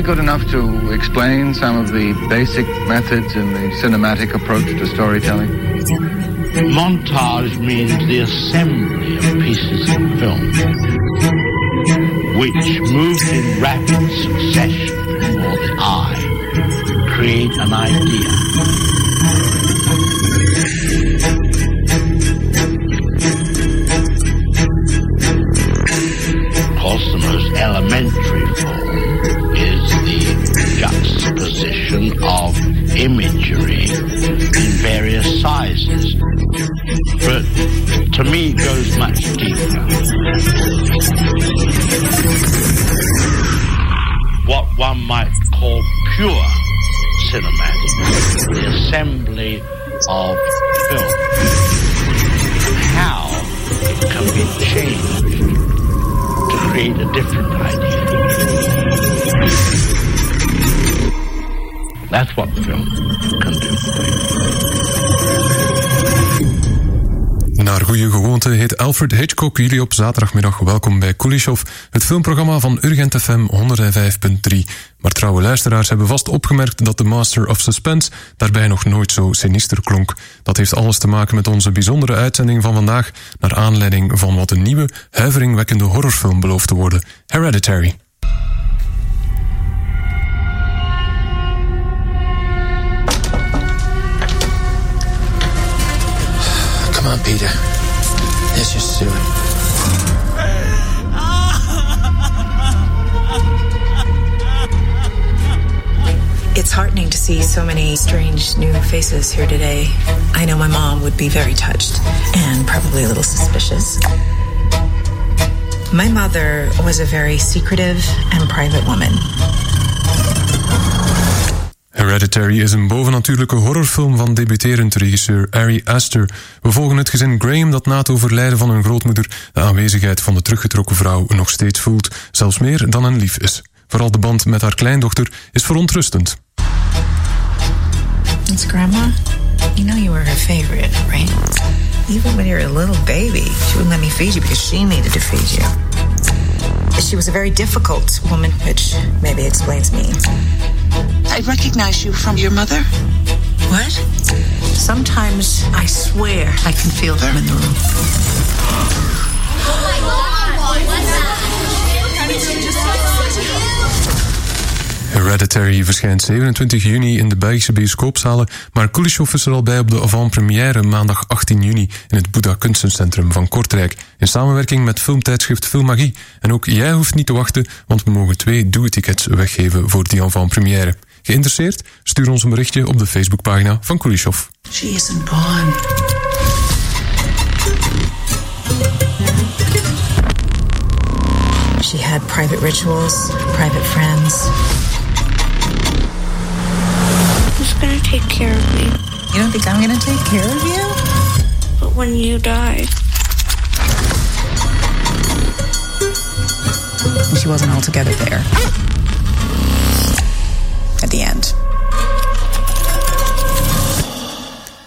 be good enough to explain some of the basic methods in the cinematic approach to storytelling? Montage means the assembly of pieces of film, which, moved in rapid succession before the eye, create an idea. elementary form juxtaposition of imagery in various sizes. But to me, it goes much deeper. What one might call pure cinematic, the assembly of film. How it can be changed to create a different idea. That's what film can do. Naar goede gewoonte heet Alfred Hitchcock jullie op zaterdagmiddag welkom bij Kulishov, het filmprogramma van Urgent FM 105.3. Maar trouwe luisteraars hebben vast opgemerkt dat de Master of Suspense daarbij nog nooit zo sinister klonk. Dat heeft alles te maken met onze bijzondere uitzending van vandaag, naar aanleiding van wat een nieuwe, huiveringwekkende horrorfilm belooft te worden, Hereditary. On, Peter. It's heartening to see so many strange new faces here today. I know my mom would be very touched and probably a little suspicious. My mother was a very secretive and private woman. Hereditary is een bovennatuurlijke horrorfilm van debuterend regisseur Ari Aster. We volgen het gezin Graham dat na het overlijden van hun grootmoeder de aanwezigheid van de teruggetrokken vrouw nog steeds voelt, zelfs meer dan een lief is. Vooral de band met haar kleindochter is verontrustend. It's Grandma. You know you were her favorite, right? Even when you were a little baby, she wouldn't let me feed you because she needed to feed you. She was a very difficult woman, which maybe explains me. I recognize you from your mother. What? Sometimes I swear I can feel them in the room. Hereditary verschijnt 27 juni in de Belgische bioscoopzalen, maar Kulishov is er al bij op de avant-première maandag 18 juni in het Boeddha Kunstencentrum van Kortrijk, in samenwerking met filmtijdschrift Filmagie. En ook jij hoeft niet te wachten, want we mogen twee doe-tickets weggeven voor die avant-première. Geïnteresseerd? Stuur ons een berichtje op de Facebookpagina van Kulishov. She. She had private rituals, private friends. Who's gonna take care of me? You don't think I'm gonna take care of you? But when you die, she wasn't altogether there. At the end.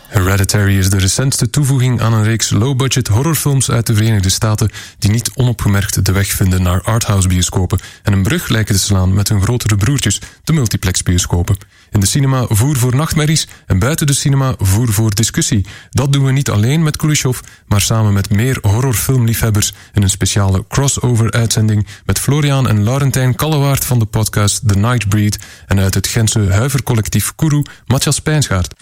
Hereditary is de recentste toevoeging aan een reeks low-budget horrorfilms uit de Verenigde Staten die niet onopgemerkt de weg vinden naar arthouse-bioscopen en een brug lijken te slaan met hun grotere broertjes, de multiplex-bioscopen. In de cinema voer voor nachtmerries en buiten de cinema voer voor discussie. Dat doen we niet alleen met Kulishov, maar samen met meer horrorfilmliefhebbers in een speciale crossover-uitzending met Florian en Laurentijn Kallewaard van de podcast The Nightbreed en uit het Gentse huivercollectief Kuru, Matthias Pijnsgaard.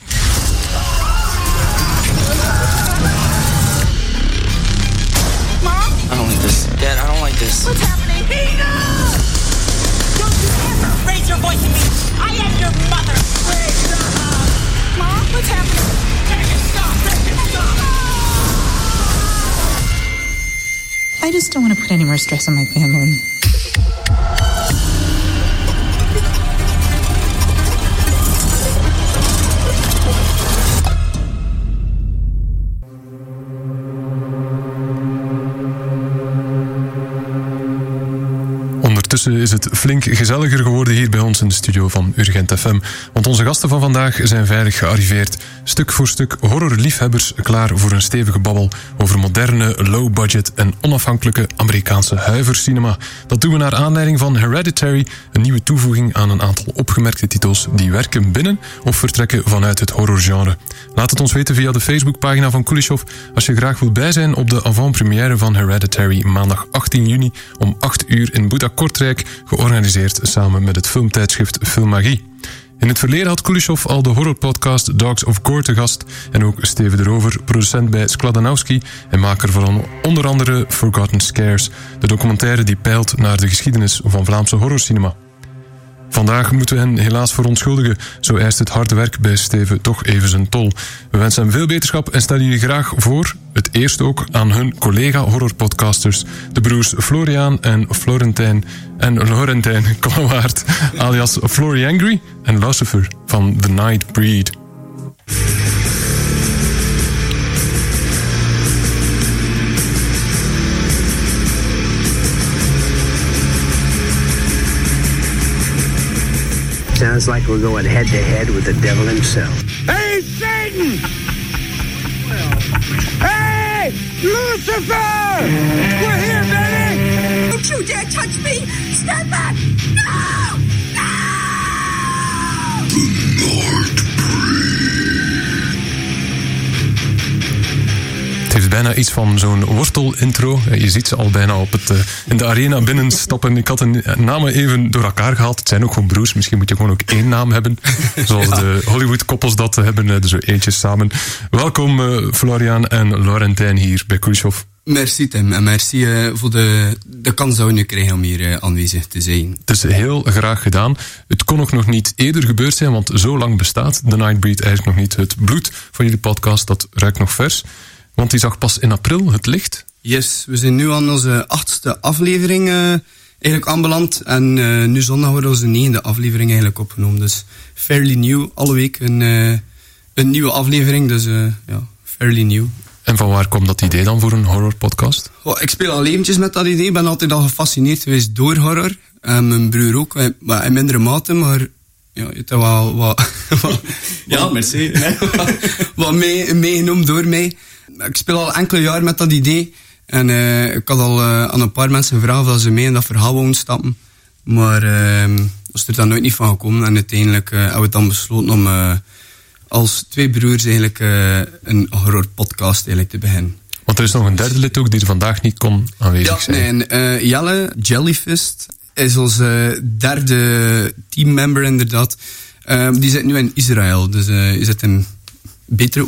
I just don't want to put any more stress on my family. Is het flink gezelliger geworden hier bij ons in de studio van Urgent FM. Want onze gasten van vandaag zijn veilig gearriveerd. Stuk voor stuk horrorliefhebbers klaar voor een stevige babbel over moderne, low-budget en onafhankelijke Amerikaanse huivercinema. Dat doen we naar aanleiding van Hereditary, een nieuwe toevoeging aan een aantal opgemerkte titels die werken binnen of vertrekken vanuit het horrorgenre. Laat het ons weten via de Facebookpagina van Kulishov als je graag wilt bij zijn op de avant-première van Hereditary maandag 18 juni om 8 uur in Boeddha Kortrijk, georganiseerd samen met het filmtijdschrift Filmagie. In het verleden had Kulishov al de horrorpodcast Dogs of Gore te gast en ook Steven de Rover, producent bij Skladanowski en maker van onder andere Forgotten Scares, de documentaire die peilt naar de geschiedenis van Vlaamse horrorcinema. Vandaag moeten we hen helaas verontschuldigen. Zo eist het harde werk bij Steven toch even zijn tol. We wensen hem veel beterschap en stellen jullie graag voor, het eerst ook aan hun collega-horrorpodcasters, de broers Floriaan en Florentijn en Laurentijn Klauwaard, alias Flory Angry en Lucifer van The Night Breed. Sounds like we're going head to head with the devil himself. Hey, Satan! hey, Lucifer! We're here, baby! Don't you dare touch me! Stand back! No! Bijna iets van zo'n wortel-intro. Je ziet ze al bijna op het, eh, in de arena binnenstappen. Ik had de namen even door elkaar gehaald. Het zijn ook gewoon broers. Misschien moet je gewoon ook één naam hebben. Zoals de Hollywood-koppels dat hebben. eh, Dus zo eentjes samen. Welkom eh, Florian en Laurentijn hier bij Kulishov. Merci Tim en merci eh, voor de, de kans dat we nu krijgen om hier eh, aanwezig te zijn. Het is heel graag gedaan. Het kon ook nog niet eerder gebeurd zijn, want zo lang bestaat The Nightbreed eigenlijk nog niet. Het bloed van jullie podcast, dat ruikt nog vers. Want die zag pas in april het licht. Yes, we zijn nu aan onze achtste aflevering eh, eigenlijk aanbeland. En eh, nu zondag wordt onze negende aflevering eigenlijk opgenomen. Dus fairly new, alle week een, eh, een nieuwe aflevering. Dus ja, fairly new. En van waar kwam dat idee dan voor een horrorpodcast? Oh, ik speel al eventjes met dat idee. Ik ben altijd al gefascineerd geweest door horror. En mijn broer ook, in mindere mate. Maar ja, het wel wat... wat Ja, merci. wat mee, meegenomen door mij. Ik speel al enkele jaren met dat idee. En eh, ik had al eh, aan een paar mensen gevraagd of ze mee in dat verhaal wouden stappen. Maar uh, dat is er dan nooit niet van gekomen. En uiteindelijk eh, hebben we dan besloten om eh, als twee broers eigenlijk eh, een horrorpodcast eigenlijk te beginnen. Want er is nog een derde lid ook die er vandaag niet kon aanwezig Ja, zijn. nee, en eh, Jelle, Jellyfist, is onze derde teammember inderdaad. Eh, die zit nu in Israël, dus eh je zit in betere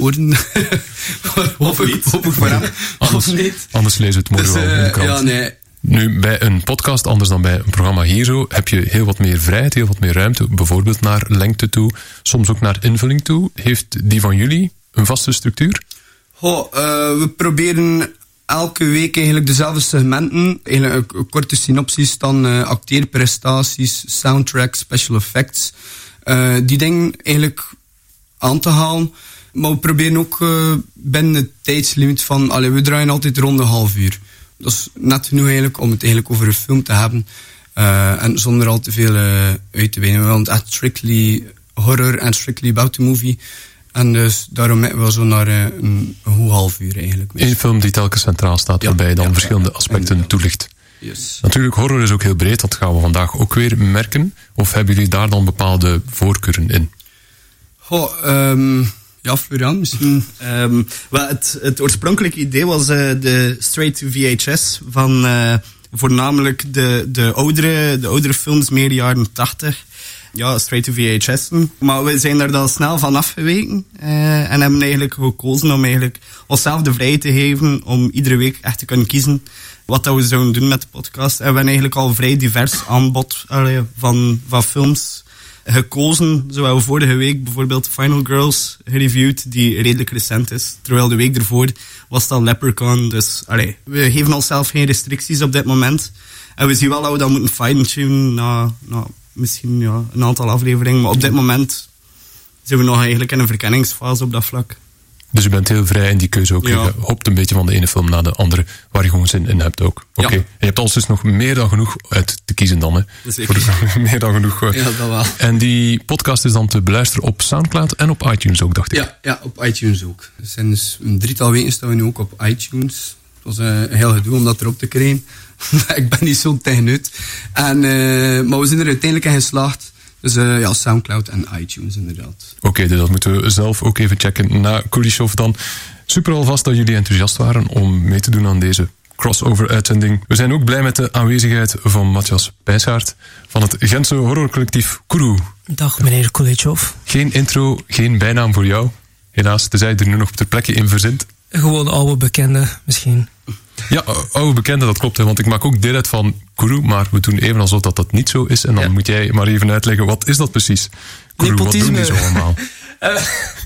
ik, hoop ik voor hem. Anders, Of niet. anders lezen we het morgen Dus, wel in de krant. ja, nee. Nu, bij een podcast, anders dan bij een programma hier zo, heb je heel wat meer vrijheid, heel wat meer ruimte. Bijvoorbeeld naar lengte toe, soms ook naar invulling toe. Heeft die van jullie een vaste structuur? Eh, we proberen elke week eigenlijk dezelfde segmenten. Een korte synopsis, dan eh, acteerprestaties, soundtrack, special effects. Eh, die dingen eigenlijk aan te halen. Maar we proberen ook eh, binnen het tijdslimiet van... Allee, we draaien altijd rond een half uur. Dat is net genoeg eigenlijk om het eigenlijk over een film te hebben. Eh, en zonder al te veel eh, uit te wijnen. Want echt strictly horror en strictly about the movie. En dus daarom hebben we zo naar eh, een, een goed half uur eigenlijk. Eén film die telkens centraal staat, Ja, waarbij je dan ja, verschillende ja, aspecten inderdaad. toelicht. Yes. Natuurlijk, horror is ook heel breed, dat gaan we vandaag ook weer merken. Of hebben jullie daar dan bepaalde voorkeuren in? Goh, ehm, ja, Florian, misschien... Ehm, wel, het, het oorspronkelijke idee was eh, de straight to VHS van eh, voornamelijk de, de, oudere, de oudere films, meer de jaren 80. Ja, straight to VHS. Maar we zijn daar dan snel van afgeweken eh, en hebben eigenlijk gekozen om eigenlijk onszelf de vrijheid te geven om iedere week echt te kunnen kiezen wat dat we zouden doen met de podcast. En we hebben eigenlijk al vrij divers aanbod van, van films gekozen. Zo hebben we vorige week bijvoorbeeld Final Girls gereviewd, die redelijk recent is. Terwijl de week ervoor was dat Leprechaun. Dus we geven onszelf geen restricties op dit moment. En we zien wel dat we dat moeten fine-tunen na, na misschien ja, een aantal afleveringen. Maar op dit moment zijn we nog eigenlijk in een verkenningsfase op dat vlak. Dus je bent heel vrij in die keuze ook. Ja. Je hoopt een beetje van de ene film naar de andere, waar je gewoon zin in hebt ook. Oké. Ja. En je hebt alles dus nog meer dan genoeg uit te kiezen dan, hè? Zeker. Voor- meer dan genoeg. eh. Ja, dat wel. En die podcast is dan te beluisteren op Soundcloud en op iTunes ook, dacht ik. Ja, ja, op iTunes ook. Er zijn dus een drietal weken staan we nu ook op iTunes. Het was eh, een heel gedoe om dat erop te krijgen. ik ben niet zo tegenuit. En, eh, maar we zijn er uiteindelijk in geslaagd. Dus eh, ja, Soundcloud en iTunes inderdaad. Oké, dus dat moeten we zelf ook even checken na Kulishov dan. Super alvast dat jullie enthousiast waren om mee te doen aan deze crossover-uitzending. We zijn ook blij met de aanwezigheid van Matthias Pijsaert van het Gentse horrorcollectief Kuru. Dag meneer Kulechov. Geen intro, geen bijnaam voor jou. Helaas, tenzij je er nu nog ter plekke in verzint. Gewoon oude bekende misschien. Ja, oude bekende, dat klopt. Hè, want ik maak ook deel uit van Kuru, maar we doen even alsof dat, dat niet zo is. En dan moet jij maar even uitleggen, wat is dat precies? Kuru, wat doen die zo allemaal?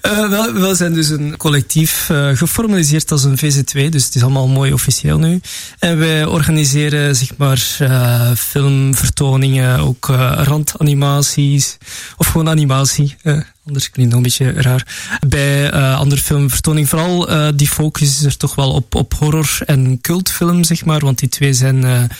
Eh, wel, we zijn dus een collectief eh, geformaliseerd als een VZ2, dus het is allemaal mooi officieel nu. En wij organiseren zeg maar eh, filmvertoningen, ook randanimaties, of gewoon animatie. anders klinkt het nog een beetje raar. Bij andere filmvertoningen, vooral die focus is er toch wel op, op horror en cultfilm, zeg maar, want die twee zijn...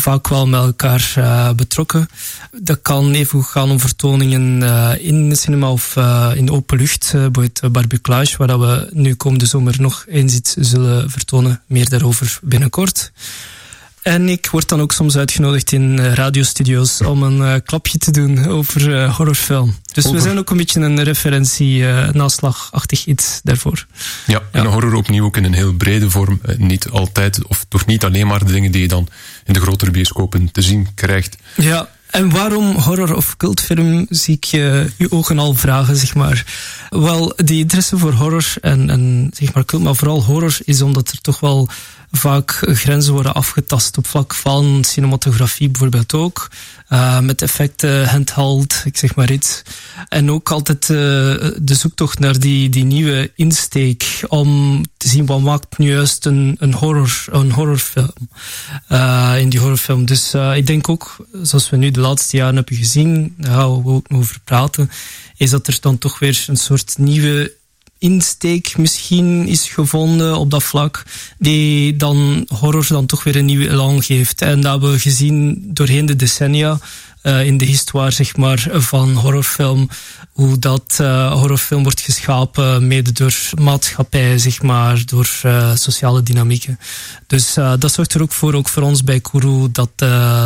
vaak wel met elkaar eh, betrokken. Dat kan even gaan om vertoningen eh, in de cinema of eh, in de open lucht. bijvoorbeeld uh, Barbuclage, waar dat we nu komende zomer nog eens zullen vertonen. Meer daarover binnenkort. En ik word dan ook soms uitgenodigd in eh, radiostudio's om een eh, klapje te doen over eh, horrorfilm. Dus we zijn ook een beetje een referentie, naslagachtig iets daarvoor. Ja, en horror opnieuw ook in een heel brede vorm. Niet altijd, of toch niet alleen maar de dingen die je dan in de grotere bioscopen te zien krijgt. Ja, en waarom horror of cultfilm zie ik je, je ogen al vragen, zeg maar. Wel, die interesse voor horror en, en zeg maar cult, maar vooral horror is omdat er toch wel vaak grenzen worden afgetast op vlak van cinematografie bijvoorbeeld ook. Uh, met effecten, handheld, ik zeg maar iets. En ook altijd uh, de zoektocht naar die, die nieuwe insteek om te zien wat maakt nu juist een, een, horror, een horrorfilm. Uh, in die horrorfilm. Dus ik denk ook, zoals we nu de laatste jaren hebben gezien, daar gaan we ook over praten, is dat er dan toch weer een soort nieuwe insteek misschien is gevonden op dat vlak, die dan horror dan toch weer een nieuwe elan geeft. En dat we gezien doorheen de decennia, uh, in de histoire zeg maar, van horrorfilm, hoe dat uh, horrorfilm wordt geschapen, mede door maatschappij, zeg maar, door uh, sociale dynamieken. Dus dat zorgt er ook voor, ook voor ons bij Kuru, dat,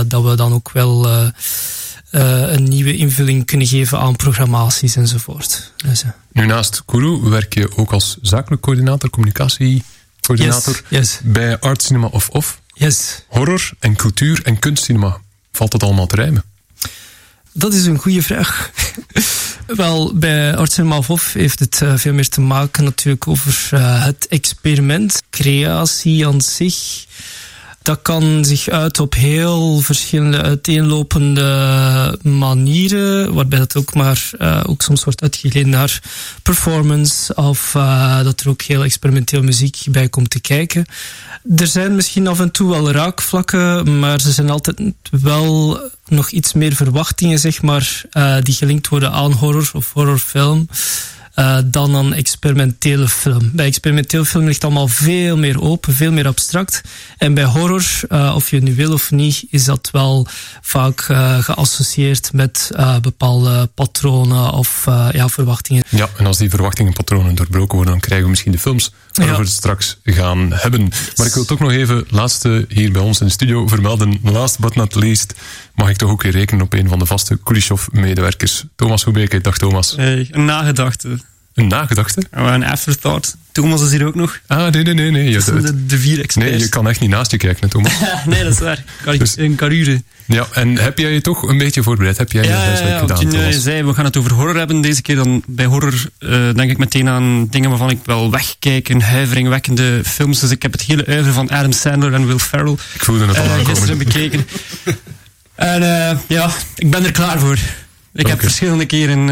dat we dan ook wel uh, een nieuwe invulling kunnen geven aan programmaties enzovoort. Dus, uh. Nu naast Kuru werk je ook als zakelijk coördinator, communicatiecoördinator yes, yes. bij Art Cinema of Off. Yes. Horror en cultuur en kunstcinema. Valt dat allemaal te rijmen? Dat is een goede vraag. Wel, bij Art Cinema of Off heeft het uh, veel meer te maken natuurlijk over uh, het experiment, creatie aan zich dat kan zich uit op heel verschillende uiteenlopende manieren, waarbij dat ook maar uh, ook soms wordt uitgeleend naar performance of uh, dat er ook heel experimenteel muziek bij komt te kijken. Er zijn misschien af en toe wel raakvlakken, maar ze zijn altijd wel nog iets meer verwachtingen, zeg maar, uh, die gelinkt worden aan horror of horrorfilm. Uh, dan een experimentele film. Bij experimenteel film ligt allemaal veel meer open, veel meer abstract. En bij horror, uh, of je nu wil of niet, is dat wel vaak uh, geassocieerd met bepaalde patronen of ja, verwachtingen. Ja, en als die verwachtingen en patronen doorbroken worden, dan krijgen we misschien de films waarover we het straks gaan hebben. Maar ik wil toch nog even, laatste hier bij ons in de studio, vermelden. Last but not least, mag ik toch ook weer rekenen op een van de vaste Kulishov-medewerkers. Thomas Hoebeke. Dag Thomas. Hey, een nagedachte. Een nagedachte? Een afterthought. Thomas is hier ook nog. Ah, nee, nee, nee. nee. Dat de, de vier experts. Nee, je kan echt niet naast je kijken, Thomas. nee, dat is waar. Kar dus, een. Ja, en heb jij je toch een beetje voorbereid? Heb jij ja, je ja, ja, gedaan, je zei, we gaan het over horror hebben deze keer. Dan bij horror uh, denk ik meteen aan dingen waarvan ik wel wegkijk. Een huiveringwekkende films. Dus ik heb het hele uiveren van Adam Sandler en Will Ferrell ik voelde het al uh, gisteren bekeken. en uh, ja, ik ben er klaar voor. Ik okay. heb verschillende keren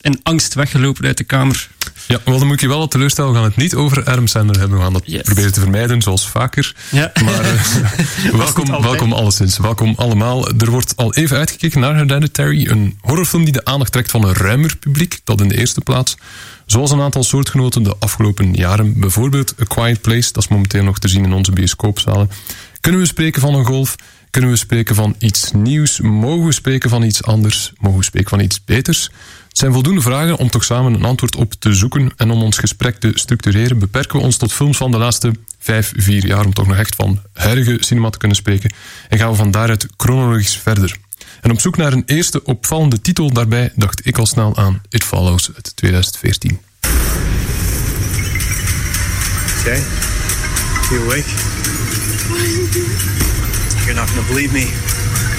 in angst weggelopen uit de kamer. Ja, wel dan moet je wel wat teleurstellen. We gaan het niet over Adam Sandler hebben. We gaan dat proberen te vermijden, zoals vaker. Ja. Maar uh, welkom, welkom alleszins. Welkom allemaal. Er wordt al even uitgekeken naar Hereditary. Een horrorfilm die de aandacht trekt van een ruimer publiek. Dat in de eerste plaats. Zoals een aantal soortgenoten de afgelopen jaren. Bijvoorbeeld A Quiet Place. Dat is momenteel nog te zien in onze bioscoopzalen. Kunnen we spreken van een golf? Kunnen we spreken van iets nieuws? Mogen we spreken van iets anders? Mogen we spreken van iets beters? Het zijn voldoende vragen om toch samen een antwoord op te zoeken. En om ons gesprek te structureren, beperken we ons tot films van de laatste vijf, vier jaar. Om toch nog echt van huidige cinema te kunnen spreken. En gaan we van daaruit chronologisch verder. En op zoek naar een eerste opvallende titel daarbij dacht ik al snel aan It Follows uit 2014. Okay? You awake? You're not gonna believe me,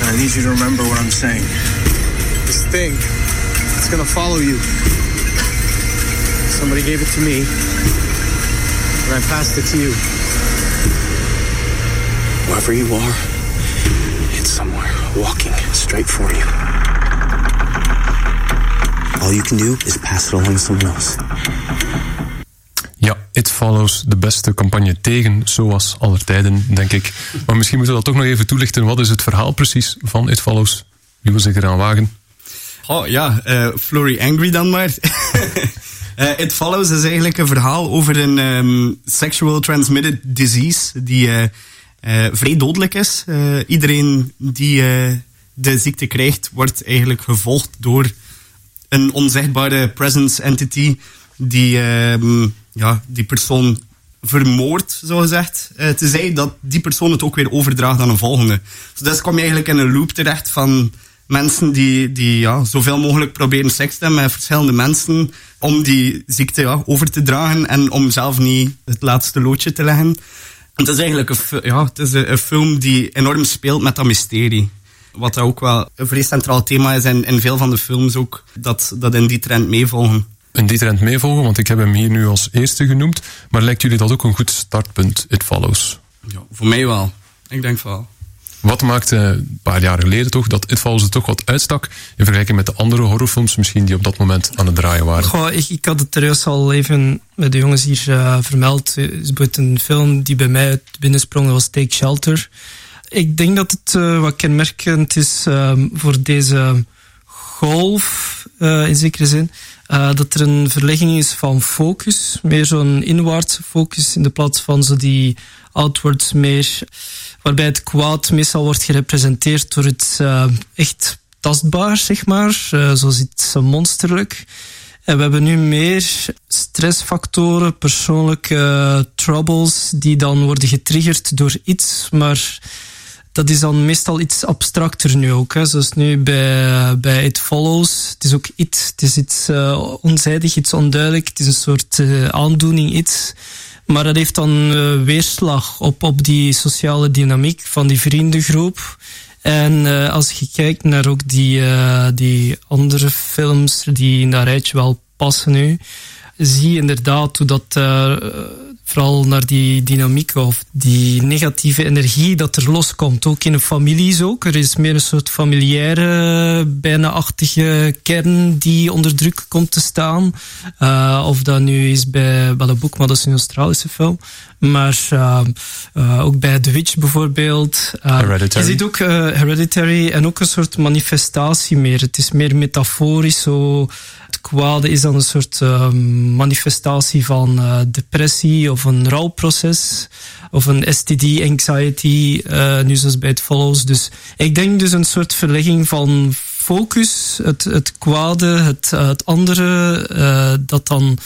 and I need you to remember what I'm saying. This thing, it's gonna follow you. Somebody gave it to me, and I passed it to you. Wherever you are, it's somewhere walking straight for you. All you can do is pass it along to someone else. Ja, It Follows, de beste campagne tegen, zoals aller tijden, denk ik. Maar misschien moeten we dat toch nog even toelichten. Wat is het verhaal precies van It Follows? Wie wil zich eraan wagen? Oh ja, uh, Flurry Angry dan maar. uh, It Follows is eigenlijk een verhaal over een um, sexual transmitted disease die uh, vrij dodelijk is. iedereen die de ziekte krijgt, wordt eigenlijk gevolgd door een onzichtbare presence entity die ehm, ja, die persoon vermoordt, zo gezegd. Uh, tenzij dat die persoon het ook weer overdraagt aan een volgende. Dus kom je eigenlijk in een loop terecht van mensen die, die ja, zoveel mogelijk proberen seks te hebben met verschillende mensen om die ziekte ja, over te dragen en om zelf niet het laatste loodje te leggen. het is eigenlijk een, ja, het is een, film die enorm speelt met dat mysterie. Wat ook wel een vrij centraal thema is in, in veel van de films ook, dat, dat in die trend meevolgen in die trend meevolgen? Want ik heb hem hier nu als eerste genoemd. Maar lijkt jullie dat ook een goed startpunt, It Follows? Ja, voor mij wel. Ik denk wel. Wat maakte een paar jaar geleden toch dat It Follows er toch wat uitstak in vergelijking met de andere horrorfilms misschien die op dat moment aan het draaien waren? Goh, ik, ik had het juist al even met de jongens hier uh, vermeld. Is een film die bij mij binnensprong, was Take Shelter. Ik denk dat het uh, wat kenmerkend is uh, voor deze golf, in zekere zin dat er een verlegging is van focus, meer zo'n inwaartse focus in de plaats van zo die outwards meer, waarbij het kwaad meestal wordt gerepresenteerd door het uh, echt tastbaar, zeg maar, uh, zoals iets monsterlijk. En we hebben nu meer stressfactoren, persoonlijke troubles, die dan worden getriggerd door iets, maar dat is dan meestal iets abstracter nu ook. Hè. Zoals nu bij, bij It Follows. Het is ook iets. Het is iets uh, onzijdig, iets onduidelijk. Het is een soort aandoening, iets. Maar dat heeft dan uh, weerslag op, op die sociale dynamiek van die vriendengroep. En als je kijkt naar ook die, die andere films die in dat rijtje wel passen nu, zie je inderdaad hoe dat vooral naar die dynamiek of die negatieve energie dat er loskomt. Ook in een families ook. Er is meer een soort familiaire, bijna achtige kern die onder druk komt te staan. Uh, of dat nu is bij Boek, maar dat is een Australische film. Maar uh, uh, ook bij The Witch bijvoorbeeld. Hereditary. Je ziet ook Hereditary en ook een soort manifestatie meer. Het is meer metaforisch, zo kwade is dan een soort uh, manifestatie van uh, depressie of een rouwproces of een STD, anxiety, uh, nu zoals bij het Follows. Dus ik denk dus een soort verlegging van focus, het, het kwade, het, het andere, dat dan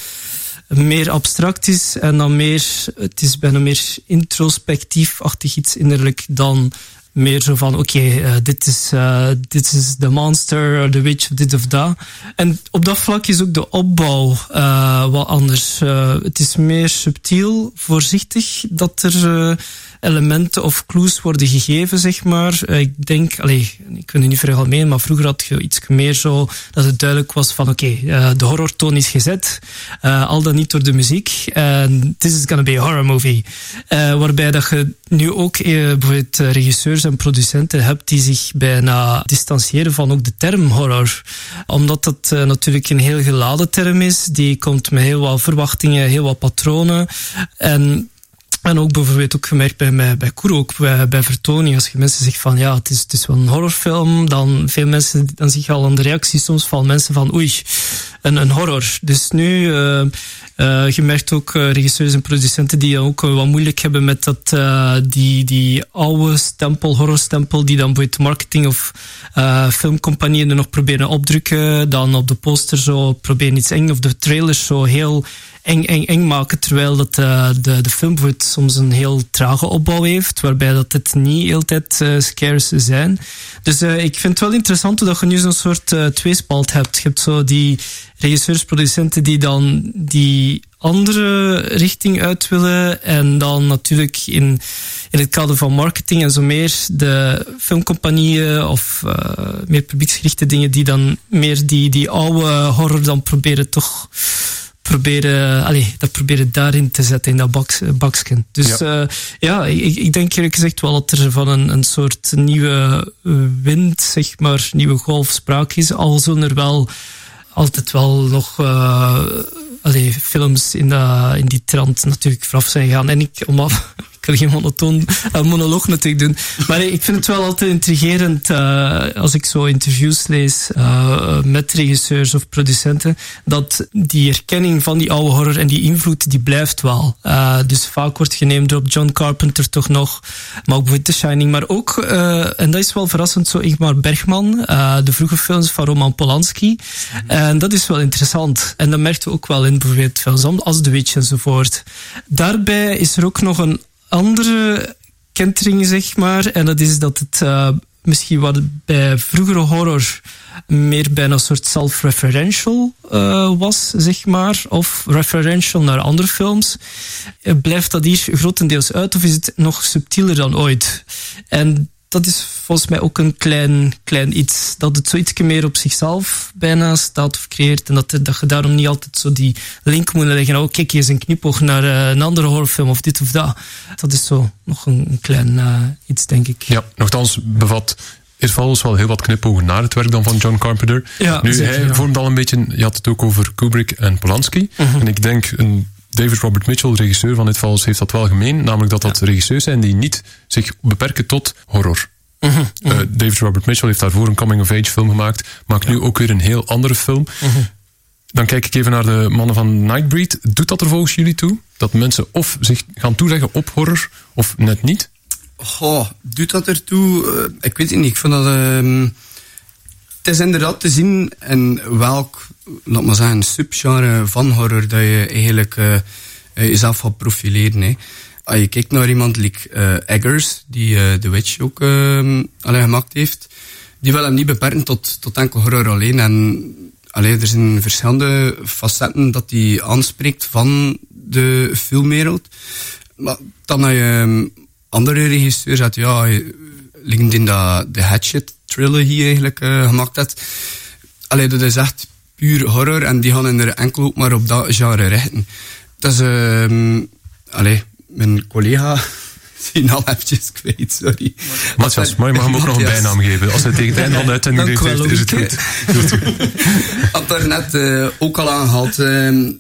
meer abstract is en dan meer, het is bijna meer introspectief-achtig iets innerlijk dan meer zo van, oké, uh, dit is uh, dit is de monster, of the witch, dit of dat. En op dat vlak is ook de opbouw wat anders. het is meer subtiel, voorzichtig, dat er elementen of clues worden gegeven, zeg maar. ik denk, allee, ik wil het niet veralgemeen, maar vroeger had je iets meer zo dat het duidelijk was van, oké, okay, de horrortoon is gezet, al dan niet door de muziek. En this is gonna be a horror movie. waarbij dat je nu ook bijvoorbeeld regisseurs en producenten hebt die zich bijna distancieren van ook de term horror. Omdat dat natuurlijk een heel geladen term is. Die komt met heel wat verwachtingen, heel wat patronen. En en ook bijvoorbeeld ook gemerkt bij, bij, bij Koer, ook bij, bij vertoning, als je mensen zegt van ja, het is, het wel een horrorfilm, dan veel mensen, dan zie je al aan de reactie soms van mensen van oei, een, een horror. Dus nu, uh, je merkt ook uh, regisseurs en producenten die ook wat moeilijk hebben met dat, die, die oude stempel, horrorstempel, die dan bijvoorbeeld marketing of filmcompagnieën er nog proberen opdrukken, dan op de poster zo proberen iets eng, of de trailers zo heel eng, eng, eng maken, terwijl dat, uh, de, de film soms een heel trage opbouw heeft, waarbij dat het niet altijd uh, scares zijn. Dus uh, ik vind het wel interessant dat je nu zo'n soort tweespalt hebt. Je hebt zo die regisseurs, producenten die dan die andere richting uit willen en dan natuurlijk in, in het kader van marketing en zo meer de filmcompagnieën of meer publieksgerichte dingen die dan meer die, die oude horror dan proberen toch proberen, allez, dat proberen daarin te zetten, in dat baks, baksken. Dus ja, uh, ja ik, ik denk eerlijk gezegd wel dat er van een, een soort nieuwe wind, zeg maar, nieuwe golf sprake is. Al zullen er wel altijd wel nog uh, allee, films in, de, in die trant natuurlijk vooraf zijn gegaan. En ik, om af, wil geen monotoon uh, monoloog natuurlijk doen. Maar ik vind het wel altijd intrigerend uh, als ik zo interviews lees uh, met regisseurs of producenten, dat die erkenning van die oude horror en die invloed, die blijft wel. dus vaak wordt geneemd op John Carpenter toch nog, maar ook The Shining, maar ook, en dat is wel verrassend, zo Ingmar Bergman, de vroege films van Roman Polanski. En dat is wel interessant. En dat merkten we ook wel in bijvoorbeeld films als The Witch enzovoort. Daarbij is er ook nog een andere kentering, zeg maar. En dat is dat het uh, misschien wat bij vroegere horror meer bijna een soort self-referential uh, was, zeg maar. Of referential naar andere films. Blijft dat hier grotendeels uit of is het nog subtieler dan ooit? En dat is volgens mij ook een klein, klein iets. Dat het zoiets meer op zichzelf bijna staat of creëert. En dat, dat je daarom niet altijd zo die link moet leggen. Oh, kijk, hier is een knipoog naar uh, een andere horrorfilm of dit of dat. Dat is zo nog een, een klein uh, iets, denk ik. Ja, nogthans bevat It Follows wel heel wat knipogen naar het werk dan van John Carpenter. Ja, nu, zeker, hij ja. vormt al een beetje... Je had het ook over Kubrick en Polanski. Mhm. En ik denk... Een, David Robert Mitchell, regisseur van It Follows, heeft dat wel gemeen. Namelijk dat dat regisseurs zijn die niet zich beperken tot horror. Mhm, Uh, David Robert Mitchell heeft daarvoor een coming-of-age film gemaakt. Maakt nu ook weer een heel andere film. Mhm. Dan kijk ik even naar de mannen van Nightbreed. Doet dat er volgens jullie toe? Dat mensen of zich gaan toeleggen op horror, of net niet? Goh, doet dat ertoe? Uh, ik weet het niet. Ik vind dat... Het is inderdaad te zien in welk, laat maar zeggen, subgenre van horror dat je eigenlijk uh, jezelf gaat profileren. Hè. Als je kijkt naar iemand like uh, Eggers, die uh, The Witch ook uh, allee, gemaakt heeft, die wil hem niet beperken tot, tot enkel horror alleen. En allee, er zijn verschillende facetten dat hij aanspreekt van de filmwereld. Maar dan heb je um, andere regisseurs uit, ja, liggend in dat de Hatchet trilogy eigenlijk uh, gemaakt heeft. Allee, dat is echt puur horror en die gaan er enkel ook maar op dat genre richten. Dat is, um, allee, mijn collega zijn al eventjes kwijt, sorry. Matthias, maar je mag hem ook nog een bijnaam geven. Als hij tegen het einde van de uitzending heeft, heeft, is het goed. Had er net uh, ook al aangehaald. Uh,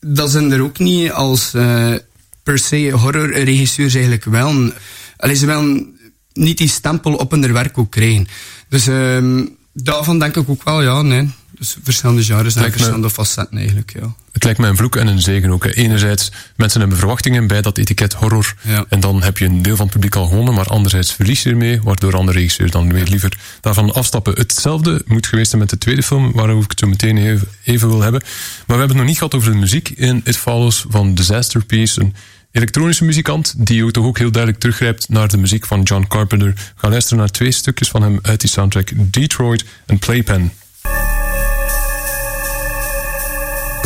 dat zijn er ook niet als uh, per se horrorregisseurs eigenlijk wel. Allee, ze willen niet die stempel op hun werk ook krijgen. Dus um, daarvan denk ik ook wel, ja, nee. Dus verschillende genres en verschillende facetten eigenlijk, ja. Het lijkt mij een vloek en een zegen ook. Hè. Enerzijds, mensen hebben verwachtingen bij dat etiket horror. Ja. En dan heb je een deel van het publiek al gewonnen. Maar anderzijds verlies je ermee, waardoor andere regisseurs dan weer liever daarvan afstappen. Hetzelfde moet geweest zijn met de tweede film, waarover ik het zo meteen even, even wil hebben. Maar we hebben het nog niet gehad over de muziek in It Follows van Disaster Piece. Een elektronische muzikant die ook toch ook heel duidelijk teruggrijpt naar de muziek van John Carpenter. Gaan luisteren naar twee stukjes van hem uit die soundtrack Detroit en Playpen.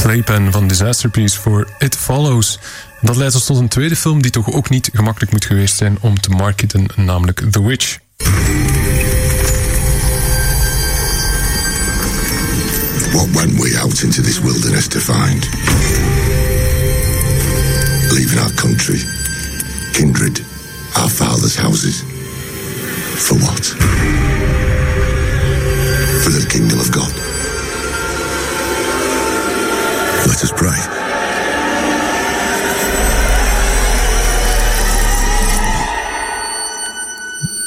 Playpen van Disaster Piece voor It Follows. Dat leidt ons tot een tweede film die toch ook niet gemakkelijk moet geweest zijn om te marketen, namelijk The Witch. What went we out into this wilderness to find? Leaving our country, kindred, our fathers' houses. For what? For the kingdom of God. Let us pray.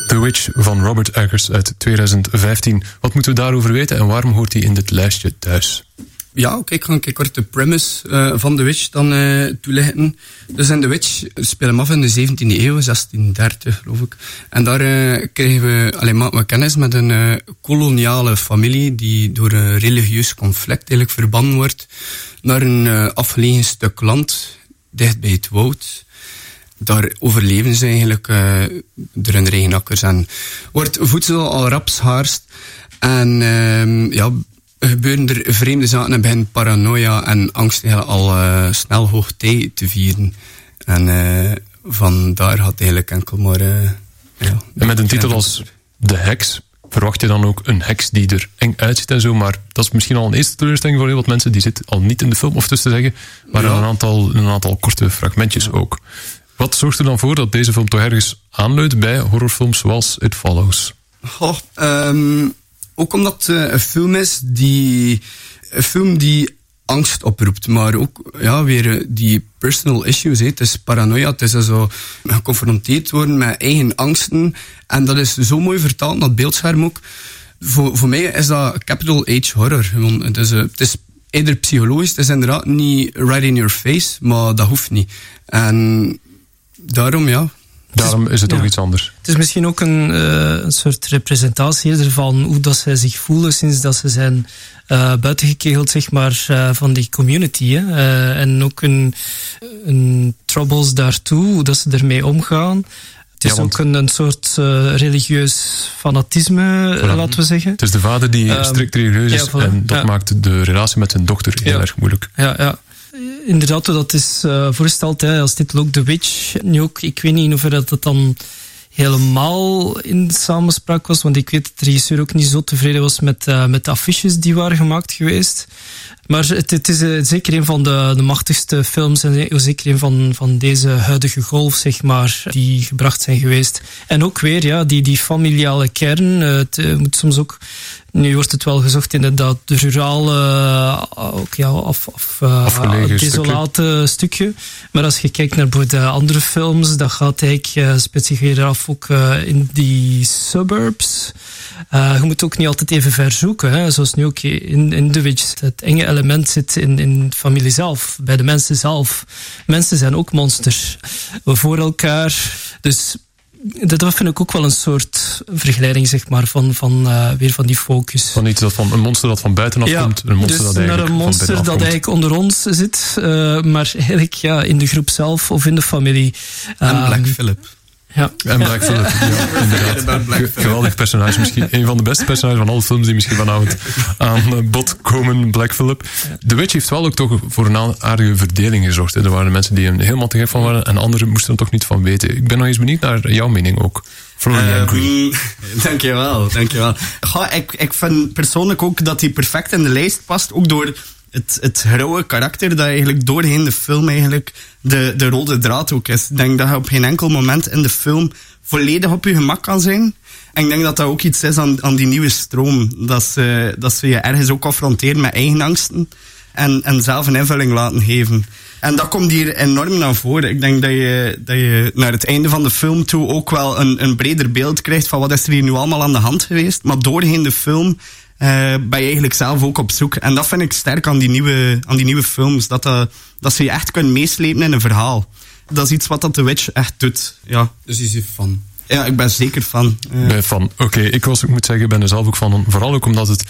The Witch van Robert Eggers uit 2015. Wat moeten we daarover weten en waarom hoort hij in dit lijstje thuis? Ja, oké, ik ga een kort de premise uh, van The Witch dan uh, toelichten. Dus in The Witch spelen we af in de 17e eeuw, 1630 geloof ik. En daar uh, krijgen we, alleen we kennis met een koloniale familie die door een religieus conflict eigenlijk verbannen wordt naar een afgelegen stuk land, dicht bij het woud daar overleven ze eigenlijk uh, door hun eigen akkers. En wordt voedsel al rap schaarst. En uh, ja, gebeuren er vreemde zaken en begint paranoia en angst al uh, snel hoogtij te vieren. En uh, vandaar had eigenlijk enkel maar... ja, en met een titel als De Heks verwacht je dan ook een heks die er eng uitziet en zo. Maar dat is misschien al een eerste teleurstelling voor heel wat mensen. Die zit al niet in de film, of dus te zeggen. Maar ja. een, aantal, een aantal korte fragmentjes ja. ook. Wat zorgt er dan voor dat deze film toch ergens aanleunt bij horrorfilms zoals It Follows? Oh, um, ook omdat het een film is die... Een film die angst oproept, maar ook ja, weer die personal issues. He. Het is paranoia, het is zo geconfronteerd worden met eigen angsten. En dat is zo mooi vertaald het beeldscherm ook. Voor, voor mij is dat capital H horror. Het is, het is eerder psychologisch, het is inderdaad niet right in your face, maar dat hoeft niet. En daarom ja. Daarom is het ook iets anders. Het is misschien ook een, uh, een soort representatie van hoe dat zij zich voelen sinds dat ze zijn uh, buitengekegeld zeg maar, uh, van die community. Hè. en ook een, een troubles daartoe, hoe dat ze ermee omgaan. Het is ja, ook een, een soort religieus fanatisme, voilà. laten we zeggen. Het is de vader die um, strikt religieus is ja, voilà. en dat ja. maakt de relatie met zijn dochter heel erg moeilijk. Ja, ja inderdaad, dat is uh, voorgesteld als titel ook The Witch. Nu ook, ik weet niet in hoeverre dat dan helemaal in samenspraak was, want ik weet dat de regisseur ook niet zo tevreden was met, uh, met de affiches die waren gemaakt geweest. Maar het, het is uh, zeker een van de, de machtigste films en zeker een van, van deze huidige golf, zeg maar, die gebracht zijn geweest. En ook weer, ja, die, die familiale kern. Uh, het moet soms ook nu wordt het wel gezocht inderdaad de rurale, ook ja, af, af, uh, desolate stukje. Maar als je kijkt naar bijvoorbeeld andere films, dat gaat eigenlijk uh, weer af ook in die suburbs. Uh, je moet ook niet altijd even ver zoeken. Hè. Zoals nu ook in, in The Witch. Het enge element zit in, in de familie zelf, bij de mensen zelf. Mensen zijn ook monsters. We voor elkaar. Dus dat vind ik ook wel een soort vergelijking, zeg maar, van, van uh, weer van die focus. Van iets dat van een monster dat van buitenaf ja, komt, een monster dus dat eigenlijk naar een monster dat eigenlijk onder ons zit, uh, maar eigenlijk ja, in de groep zelf of in de familie. En um, Black Phillip. Ja. En Black Phillip, ja, Geweldig personage, misschien een van de beste personages van alle films die misschien vanavond aan bod komen, Black Phillip. The Witch heeft wel ook toch voor een aardige verdeling gezorgd. Er waren mensen die er helemaal te gek van waren en anderen moesten er toch niet van weten. Ik ben nog eens benieuwd naar jouw mening ook. Um, dankjewel, dankjewel. Goh, ik, ik vind persoonlijk ook dat hij perfect in de lijst past, ook door het, het rauwe karakter dat eigenlijk doorheen de film eigenlijk de, de rode draad ook is. Ik denk dat je op geen enkel moment in de film volledig op je gemak kan zijn. En ik denk dat dat ook iets is aan, aan die nieuwe stroom. Dat ze, dat ze je ergens ook confronteren met eigen angsten. En, en zelf een invulling laten geven. En dat komt hier enorm naar voren. Ik denk dat je, dat je naar het einde van de film toe ook wel een, een breder beeld krijgt van wat is er hier nu allemaal aan de hand geweest. Maar doorheen de film ben je eigenlijk zelf ook op zoek. En dat vind ik sterk aan die nieuwe, aan die nieuwe films. Dat, uh, dat ze je echt kunnen meeslepen in een verhaal. Dat is iets wat dat The Witch echt doet. Ja. Dus je is van. Ja, ik ben zeker fan. Uh. Ben fan. Oké, okay, ik was, ik moet zeggen, ik ben er zelf ook van. Vooral ook omdat het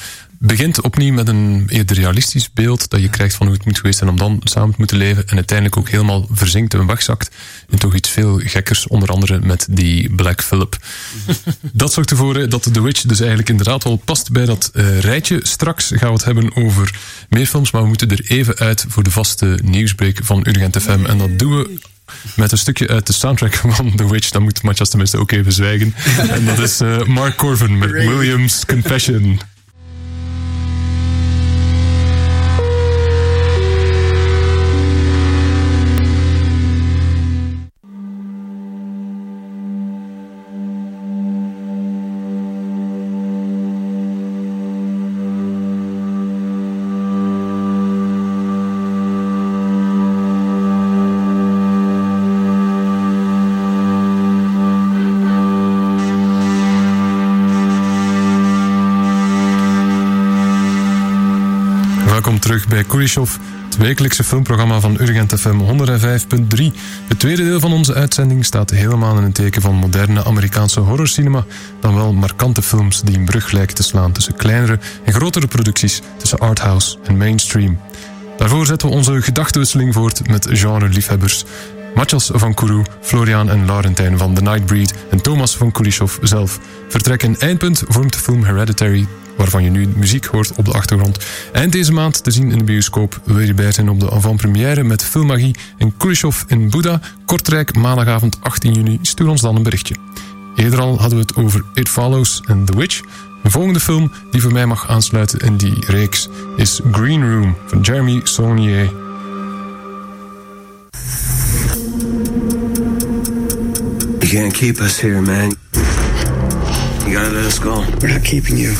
begint opnieuw met een eerder realistisch beeld dat je krijgt van hoe het moet geweest zijn om dan samen te moeten leven en uiteindelijk ook helemaal verzinkt en wegzakt in toch iets veel gekkers, onder andere met die Black Phillip. dat zorgt ervoor dat The Witch dus eigenlijk inderdaad wel past bij dat uh, rijtje. Straks gaan we het hebben over meer films, maar we moeten er even uit voor de vaste nieuwsbreak van Urgent FM en dat doen we met een stukje uit de soundtrack van The Witch. Dan moet Matjas tenminste ook even zwijgen. en dat is uh, Mark Corvin met Williams Confession. Bij Kulishov, het wekelijkse filmprogramma van Urgent FM 105.3. Het tweede deel van onze uitzending staat helemaal in het teken van moderne Amerikaanse horrorcinema, dan wel markante films die een brug lijken te slaan tussen kleinere en grotere producties, tussen arthouse en mainstream. Daarvoor zetten we onze gedachtenwisseling voort met genre-liefhebbers. Matjas van Kourou, Florian en Laurentijn van The Nightbreed en Thomas van Kulishov zelf. Vertrek en eindpunt vormt de film Hereditary, waarvan je nu muziek hoort op de achtergrond. Eind deze maand te zien in de bioscoop. Wil je bij zijn op de avant-première met Filmmagie en Kulishov in Buddha, Kortrijk, maandagavond 18 juni. Stuur ons dan een berichtje. Eerder al hadden we het over It Follows en The Witch. De volgende film die voor mij mag aansluiten in die reeks is Green Room van Jeremy Saulnier. You can't keep us here, man. You gotta let us go. We're not keeping you.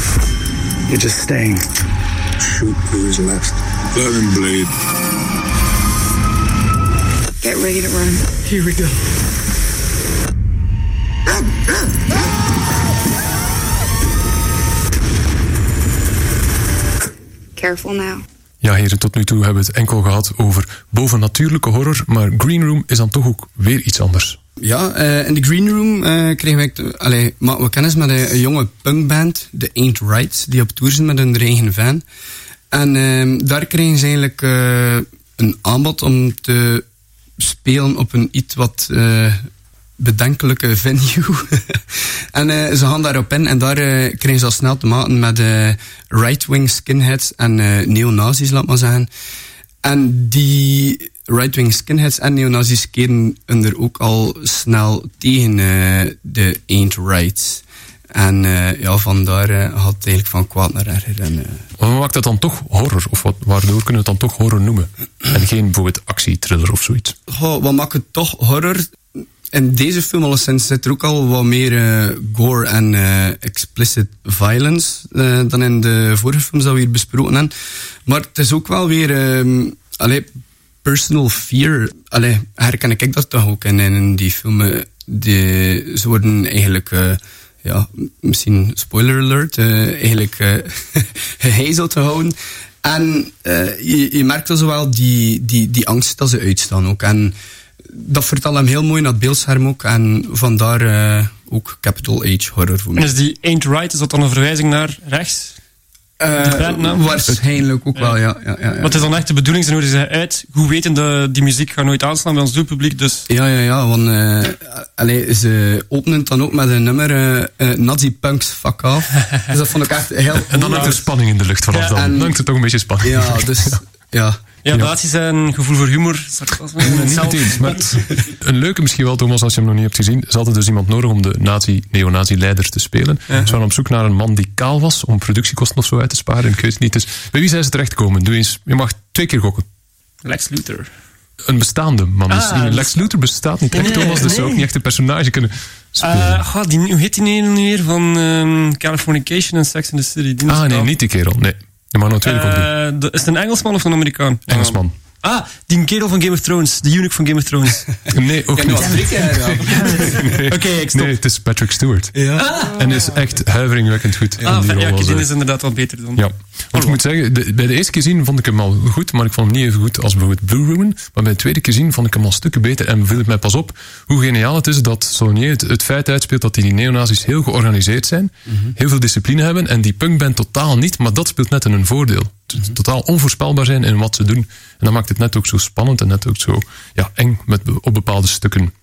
You're just staying. Shoot who is left. Let him bleed. Get ready to run. Here we go. Careful now. Ja, heren, tot nu toe hebben we het enkel gehad over bovennatuurlijke horror, maar Green Room is dan toch ook weer iets anders. Ja, eh, in de Green Room eh kregen we kennis met een, jonge punkband, de Ain't Rights, die op tour zijn met hun eigen van. En ehm, daar kregen ze eigenlijk eh, een aanbod om te spelen op een iets wat bedenkelijke venue. en ze gaan daarop in en daar kregen ze al snel te maken met right-wing skinheads en neonazis, laat maar zeggen. En die right-wing skinheads en neonazis keren er ook al snel tegen eh, de Ain't Rights. En eh, ja, vandaar eh, had het eigenlijk van kwaad naar erger. En, wat maakt dat dan toch horror? Of wat, waardoor kunnen we het dan toch horror noemen? En geen bijvoorbeeld actietriller of zoiets. Goh, wat maakt het toch horror? In deze film alleszins zit er ook al wat meer gore en explicit violence dan in de vorige films dat we hier besproken hebben. Maar het is ook wel weer... allee, personal fear. Allee, herken ik dat toch ook in, in die filmen. Die, ze worden eigenlijk... eh, ja, misschien spoiler alert, eh, eigenlijk eh gehezeld te houden. En je, je merkt dus wel die, die, die angst dat ze uitstaan ook. En dat vertelt hem heel mooi naar het beeldscherm ook. En vandaar ook Capital H horror voor En is die Ain't Right, is dat dan een verwijzing naar rechts? Eh, bandnaam? waarschijnlijk ook wel, ja. ja, ja, ja. Wat is dan echt de bedoeling? Ze nodigen ze uit. Hoe weten dat die muziek gaat nooit aanslaan bij ons doelpubliek? Dus Ja, ja, ja, want eh allee, ze openen het dan ook met een nummer eh Nazi Punks Fuck Off. dus dat vond ik echt heel En dan hangt er spanning in de lucht vanaf Ja, dan. en- Dan hangt er toch een beetje spanning in de Ja, dus ja. Ja, nazi's zijn gevoel voor humor, sarcasme. Nee, niet zelf- meteen. Maar een leuke misschien wel, Thomas, als je hem nog niet hebt gezien. Ze hadden dus iemand nodig om de nazi, neonazi-leider te spelen. Ze waren op zoek naar een man die kaal was, om productiekosten of zo uit te sparen. Ik weet het niet. Dus bij wie zijn ze terechtgekomen? Doe eens, je mag twee keer gokken. Lex Luthor. Een bestaande man. Dus Ah, Lex dus- Luthor bestaat niet echt, Nee, Thomas. Dus zou ook nee. niet echt een personage kunnen spelen. Eh, goh, die, hoe heet die nu weer van ehm, Californication en Sex in the City? Die ah, nee, niet die kerel. Nee. Eh, is het een Engelsman of een Amerikaan? Engelsman. Ah, die kerel van Game of Thrones. De eunuch van Game of Thrones. Nee, ook niet. Nee. Oké, ik stop. Nee, het is Patrick Stewart. Ja. En is echt huiveringwekkend goed. in Ah, die ja, rol als, die eh, is inderdaad wel beter dan. Ja, want ik moet zeggen, de- bij de eerste keer zien vond ik hem al goed, maar ik vond hem niet even goed als bijvoorbeeld Blue Ruin. Maar bij de tweede keer zien vond ik hem al stukken beter en viel het mij pas op hoe geniaal het is dat Saulnier het, het feit uitspeelt dat die neonazis heel georganiseerd zijn, heel veel discipline hebben en die punkband totaal niet, maar dat speelt net in hun voordeel. Totaal onvoorspelbaar zijn in wat ze doen. En dat maakt het net ook zo spannend en net ook zo ja, eng met, op bepaalde stukken.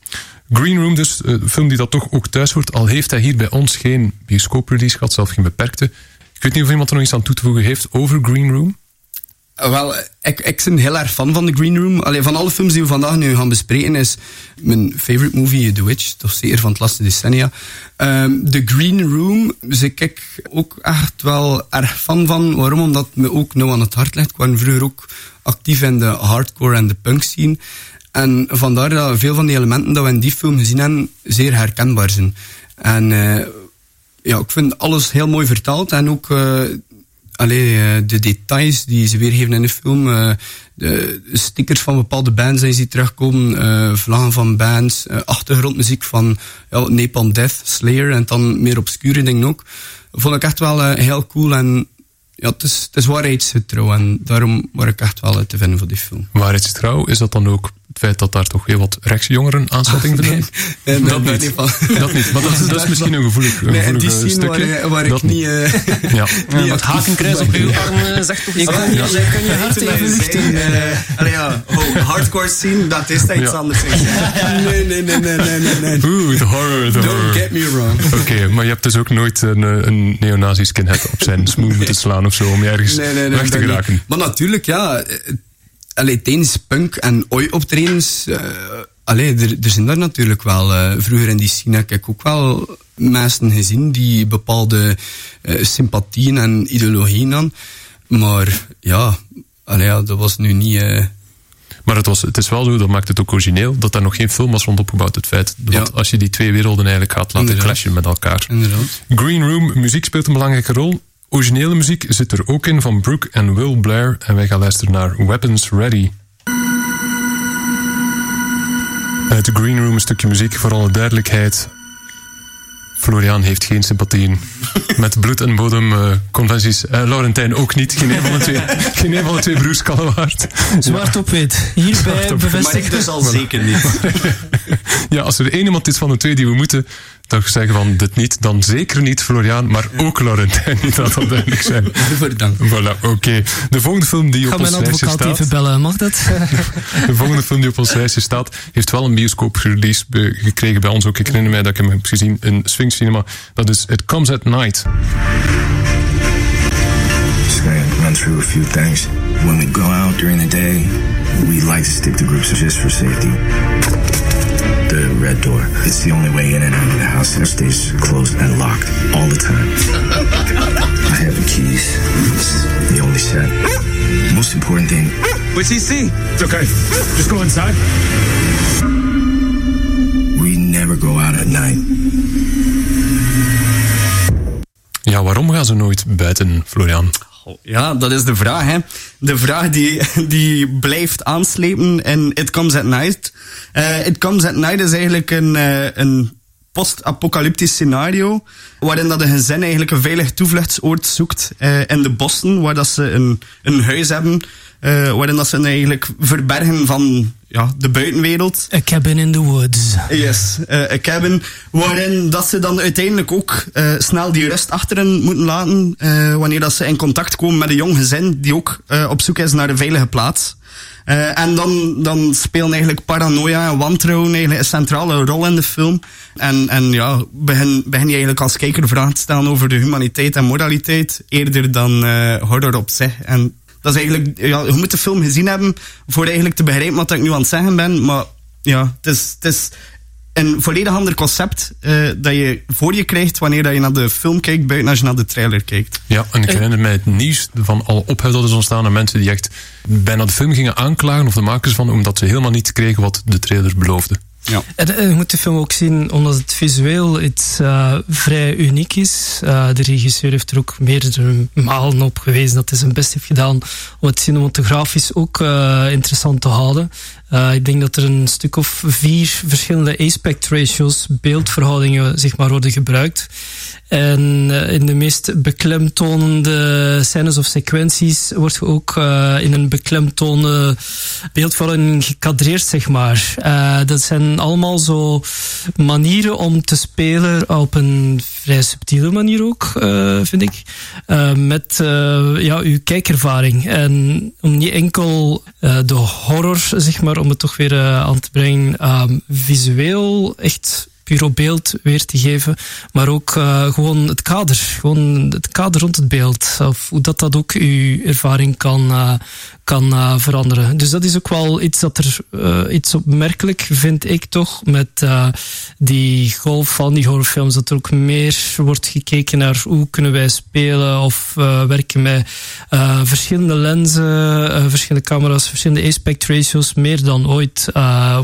Green Room dus, eh, een film die dat toch ook thuis hoort, al heeft hij hier bij ons geen bioscooprelease gehad, zelfs geen beperkte. Ik weet niet of iemand er nog iets aan toe te voegen heeft over Green Room. Wel, ik, ik ben heel erg fan van The Green Room. Allee, van alle films die we vandaag nu gaan bespreken is mijn favorite movie The Witch. Toch zeker van het laatste decennia. Ehm The Green Room dus ik ook echt wel erg fan van. Waarom? Omdat het me ook nou aan het hart ligt. Ik was vroeger ook actief in de hardcore en de punk scene. En vandaar dat veel van die elementen dat we in die film gezien hebben, zeer herkenbaar zijn. En eh, ja, ik vind alles heel mooi vertaald. En ook eh, allee, eh, de details die ze weergeven in de film. eh, de stickers van bepaalde bands die je ziet terugkomen. eh vlaggen van bands. achtergrondmuziek van ja, Death, Slayer. En dan meer obscure dingen ook. Vond ik echt wel heel cool. En ja, het is, het is en daarom word ik echt wel te vinden voor die film. Waarheidsgetrouw, is dat dan ook het feit dat daar toch heel wat rechtsjongeren aanschatting vinden? Nee, nee, dat, nee, niet. van- dat niet. Maar dat, dat is misschien een gevoelig, een Nee, gevoelig die eh, scene stukje. waar, waar ik Dat niet... eh, Ja. niet Met actief hakenkruis op uw arm zegt toch Je iets? kan, Ja. je kan je hart even luchten. eh, ja, oh, hardcore scene, dat is dat iets Ja. anders. Nee, nee, nee, nee, nee. Oeh, de horror, de horror. Don't get me wrong. Oké, maar je hebt dus ook nooit een, een neonazi skinhead op zijn smoel moeten slaan of zo, om je ergens weg te dat geraken. Maar natuurlijk, ja. Allee, tijdens punk en oi optredens. eh allee, er, er zijn daar natuurlijk wel. eh, vroeger in die scene heb ik ook wel mensen gezien die bepaalde eh, sympathieën en ideologieën aan. Maar ja, allee, ja, dat was nu niet. Maar het, was, het is wel zo, dat maakt het ook origineel, dat daar nog geen film was rond opgebouwd. Het feit dat als je die twee werelden eigenlijk gaat laten clashen met elkaar. Inderdaad. Green Room, muziek speelt een belangrijke rol. Originele muziek zit er ook in van Brooke en Will Blair. En wij gaan luisteren naar Weapons Ready. Uit de Green Room een stukje muziek, voor alle duidelijkheid. Florian heeft geen sympathieën met bloed- en bodemconventies. Eh Laurentijn ook niet. Geen een van de twee, geen een van de twee broers kan het waard. Zwart op wit. Hierbij wit. Maar bevestigd. ik dus al zeker niet. Ja, als er één iemand is van de twee die we moeten toch zeggen van dit niet, dan zeker niet Florian, maar ook Laurentijn niet, dat dat duidelijk zijn. Bedankt. Voilà, oké. De volgende film die ga op ons mijn lijstje advocaat staat... even bellen, mag dat? De volgende film die op ons lijstje staat, heeft wel een bioscoop-release gekregen bij ons ook. Ik herinner mij dat ik hem heb gezien in Sphinx Cinema. Dat is It Comes at Night. Just gonna run through a few things. When we go out during the day, we like to stick to groups just for safety. The red door. It's the only way in and out of the house. It stays closed and locked all the time. I have the keys. It's the only set. Most important thing, What's he see? It's okay. Just go inside. we never go out at night. Ja, waarom gaan ze nooit buiten, Florian? Ja, dat is de vraag. Hè. De vraag die, die blijft aanslepen in It Comes at Night. Eh, It Comes at Night is eigenlijk een, eh, een post-apocalyptisch scenario. Waarin dat een gezin eigenlijk een veilig toevluchtsoord zoekt eh, in de bossen. Waar dat ze een, een huis hebben. Eh, waarin dat ze eigenlijk verbergen van ja, de buitenwereld. A cabin in the woods. Yes, eh, een cabin waarin dat ze dan uiteindelijk ook eh, snel die rust achter hen moeten laten wanneer dat ze in contact komen met een jong gezin die ook op zoek is naar een veilige plaats. En dan, dan spelen eigenlijk paranoia en wantrouwen eigenlijk een centrale rol in de film. En, en ja, begin, begin je eigenlijk als kijker vragen te stellen over de humaniteit en moraliteit, eerder dan horror op zich. En dat is eigenlijk, ja, je moet de film gezien hebben voor eigenlijk te begrijpen wat ik nu aan het zeggen ben. Maar ja, het is, het is een volledig ander concept eh, dat je voor je krijgt wanneer dat je naar de film kijkt, buiten als je naar de trailer kijkt. Ja, en ik herinner mij het nieuws van al ophef dat is ontstaan en mensen die echt bijna de film gingen aanklagen, of de makers van, omdat ze helemaal niet kregen wat de trailer beloofde. Ja. En, en je moet de film ook zien omdat het visueel iets eh, vrij uniek is. Eh, de regisseur heeft er ook meerdere malen op gewezen dat hij zijn best heeft gedaan om het cinematografisch ook eh, interessant te houden. Eh, ik denk dat er een stuk of vier verschillende aspect ratios, beeldverhoudingen, zeg maar, worden gebruikt. En eh, in de meest beklemtonende scènes of sequenties wordt ook eh, in een beklemtone beeldverhouding gekadreerd, zeg maar. Dat zijn allemaal zo manieren om te spelen op een vrij subtiele manier ook, eh, vind ik. Eh, met eh, ja, uw kijkervaring. En om niet enkel de horror, zeg maar, om het toch weer aan te brengen, ehm, visueel echt puur beeld weer te geven, maar ook eh, gewoon het kader, gewoon het kader rond het beeld, of hoe dat dat ook uw ervaring kan, eh, kan eh, veranderen. Dus dat is ook wel iets dat er iets opmerkelijk vind ik toch met die golf van die horrorfilms, dat er ook meer wordt gekeken naar hoe kunnen wij spelen of werken met verschillende lenzen, verschillende camera's, verschillende aspect ratios, meer dan ooit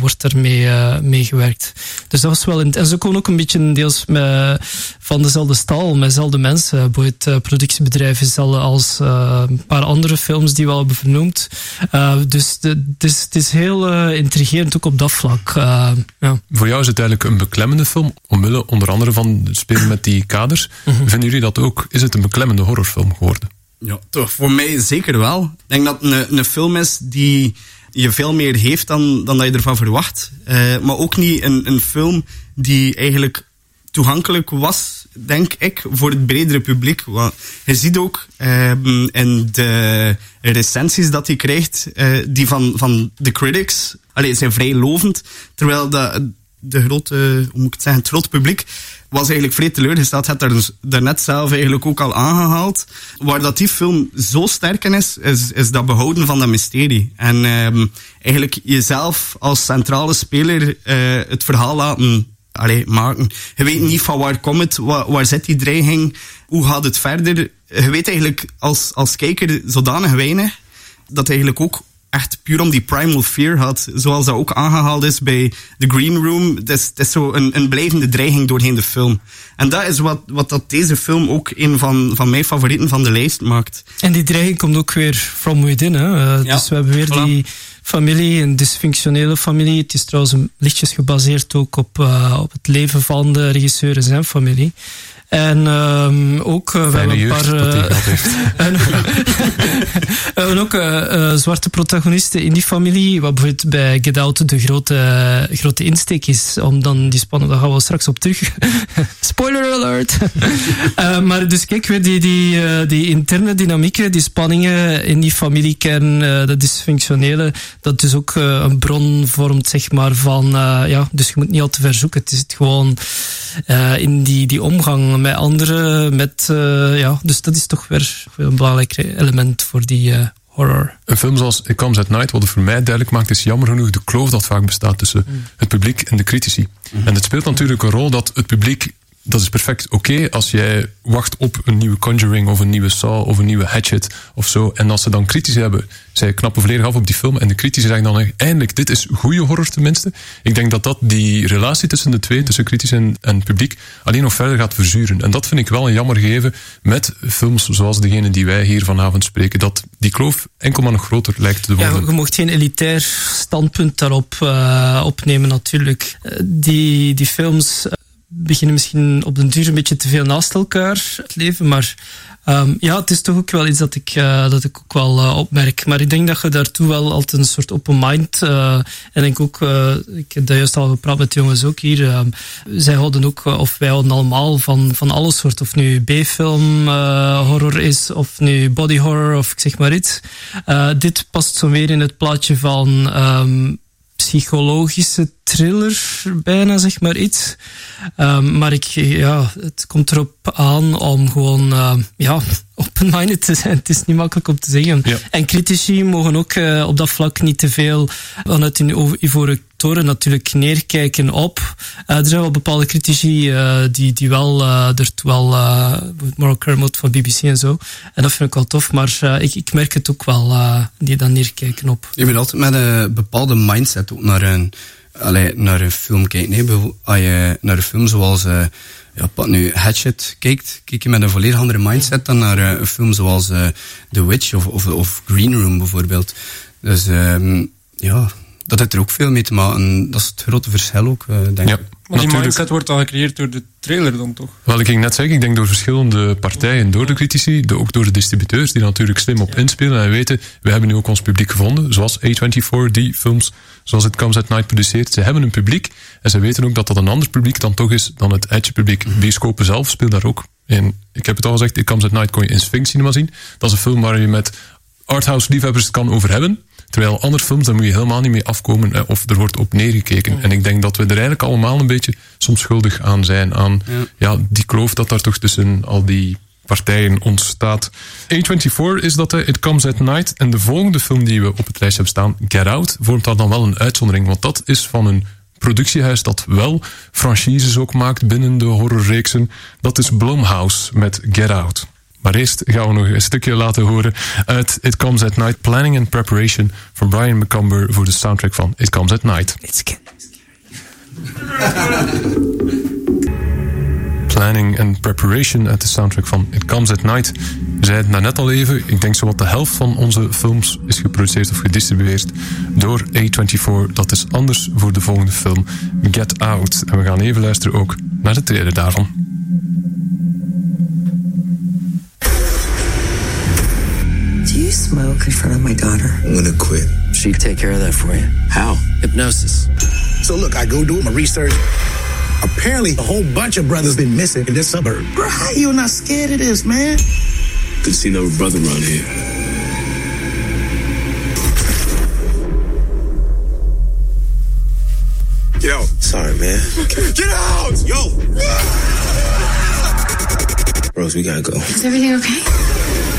wordt er mee, gewerkt. Dus dat was wel en ze komen ook een beetje deels met, van dezelfde stal, met dezelfde mensen. Bijvoorbeeld uh, productiebedrijven hetzelfde als uh, een paar andere films die we al hebben vernoemd. Uh, dus het is, het is heel uh, intrigerend ook op dat vlak. Uh, ja. Voor jou is het eigenlijk een beklemmende film, omwille onder andere van het spelen met die kaders. -hmm. Vinden jullie dat ook? Is het een beklemmende horrorfilm geworden? Ja, toch, voor mij zeker wel. Ik denk dat het een, een film is die je veel meer heeft dan, dan dat je ervan verwacht. Uh, maar ook niet een, een film die eigenlijk toegankelijk was, denk ik, voor het bredere publiek. Want je ziet ook uh, in de recensies dat hij krijgt, uh, die van, van de critics, allee, zijn vrij lovend. Terwijl de, de grote, hoe moet ik het zeggen, het grote publiek was eigenlijk vrij teleurgesteld. Het daar daarnet zelf eigenlijk ook al aangehaald. Waar dat die film zo sterk in is, is, is dat behouden van dat mysterie. En um, eigenlijk jezelf als centrale speler uh, het verhaal laten allee, maken. Je weet niet van waar komt het, waar, waar zit die dreiging, hoe gaat het verder. Je weet eigenlijk als, als kijker zodanig weinig, dat eigenlijk ook echt puur om die primal fear had. Zoals dat ook aangehaald is bij The Green Room. Het is, het is zo een, een blijvende dreiging doorheen de film. En dat is wat, wat dat deze film ook een van, van mijn favorieten van de lijst maakt. En die dreiging komt ook weer from within. Hè? Uh, ja, dus we hebben weer voilà. die familie, een dysfunctionele familie. Het is trouwens lichtjes gebaseerd ook op, uh, op het leven van de regisseur en zijn familie. En um, ook uh, we hebben een paar. Uh, en, ook uh, zwarte protagonisten in die familie. Wat bijvoorbeeld bij Get Out de grote, grote insteek is. Om dan die spanning, daar gaan we straks op terug. Spoiler alert! maar dus kijk, weer die, die, die interne dynamieken, die spanningen in die familiekern, dat dysfunctionele, dat dus ook een bron vormt, zeg maar, van. ja, dus je moet niet al te ver zoeken. Het is het gewoon in die, die omgang met anderen. Met, uh, ja, dus dat is toch weer een belangrijk element voor die uh, horror. Een film zoals It Comes at Night, wat het voor mij duidelijk maakt, is jammer genoeg de kloof dat vaak bestaat tussen mm. het publiek en de critici. Mm. En het speelt natuurlijk een rol dat het publiek dat is perfect oké okay als jij wacht op een nieuwe Conjuring of een nieuwe Saw of een nieuwe Hatchet of zo. En als ze dan kritisch hebben, zij knappen volledig af op die film en de critici zeggen dan eindelijk, dit is goede horror tenminste. Ik denk dat dat die relatie tussen de twee, tussen kritisch en, en publiek, alleen nog verder gaat verzuren. En dat vind ik wel een jammer gegeven met films zoals degene die wij hier vanavond spreken, dat die kloof enkel maar nog groter lijkt te worden. Ja, je mocht geen elitair standpunt daarop uh, opnemen natuurlijk. Die, die films beginnen misschien op den duur een beetje te veel naast elkaar het leven. Maar um, ja, het is toch ook wel iets dat ik, uh, dat ik ook wel uh, opmerk. Maar ik denk dat je daartoe wel altijd een soort open mind. Uh, en ik ook, ik heb dat juist al gepraat met jongens ook hier. Um, zij houden ook, of wij houden allemaal van, van alle soorten. Of nu B-film horror is, of nu body horror, of ik zeg maar iets. dit past zo weer in het plaatje van. Um, psychologische thriller, bijna zeg maar iets. Um, maar ik, ja, het komt erop aan om gewoon uh, ja, open-minded te zijn. Het is niet makkelijk om te zeggen. Ja. En critici mogen ook uh, op dat vlak niet te veel vanuit hun ivoren toren natuurlijk neerkijken op. Uh, er zijn wel bepaalde critici uh, die, die wel uh, er wel Moral Kermode van BBC en zo. En dat vind ik wel tof, maar ik, ik merk het ook wel, die dan neerkijken op. Je bent altijd met een bepaalde mindset ook naar een, allee, naar een film kijken. Nee, als je naar een film zoals ja, wat nu Hatchet kijkt, kijk je met een volledig andere mindset dan naar uh, een film zoals uh, The Witch of, of, of, Green Room bijvoorbeeld. Dus um, ja, dat heeft er ook veel mee te maken. Dat is het grote verschil ook, uh, denk ja. ik. Maar die mindset wordt al gecreëerd door de trailer dan toch? Wel, ik ging net zeggen, ik denk door verschillende partijen, door de critici, de, ook door de distributeurs, die natuurlijk slim op inspelen en weten, we hebben nu ook ons publiek gevonden, zoals A24, die films, zoals het Comes at Night produceert. Ze hebben een publiek en ze weten ook dat dat een ander publiek dan toch is dan het Edge publiek. Mm. Bioscopen zelf speelt daar ook in. Ik heb het al gezegd, It Comes at Night kon je in Sphinx Cinema zien. Dat is een film waar je met arthouse liefhebbers het kan over hebben. Terwijl andere films, daar moet je helemaal niet mee afkomen of er wordt op neergekeken. En ik denk dat we er eigenlijk allemaal een beetje soms schuldig aan zijn. Aan ja. die kloof dat daar toch tussen al die partijen ontstaat. A24 is dat It Comes at Night. En de volgende film die we op het lijst hebben staan, Get Out, vormt daar dan wel een uitzondering. Want dat is van een productiehuis dat wel franchises ook maakt binnen de horrorreeksen. Dat is Blumhouse met Get Out. Maar eerst gaan we nog een stukje laten horen uit It Comes at Night. Planning and Preparation van Brian McCumber voor de soundtrack van It Comes at Night. It's Planning and Preparation uit de soundtrack van It Comes at Night. We zeiden het net al even, ik denk zowat de helft van onze films is geproduceerd of gedistribueerd door A24. Dat is anders voor de volgende film, Get Out. En we gaan even luisteren ook naar de trailer daarvan. Smoke in front of my daughter? I'm gonna quit. She'd take care of that for you. How? Hypnosis. So look, I go do my research. Apparently, a whole bunch of brothers been missing in this suburb. Bro, how you not scared of this, man? Could see no brother around here. Get out. Sorry, man. Get out! Yo! Rose, we gotta go. Is everything okay?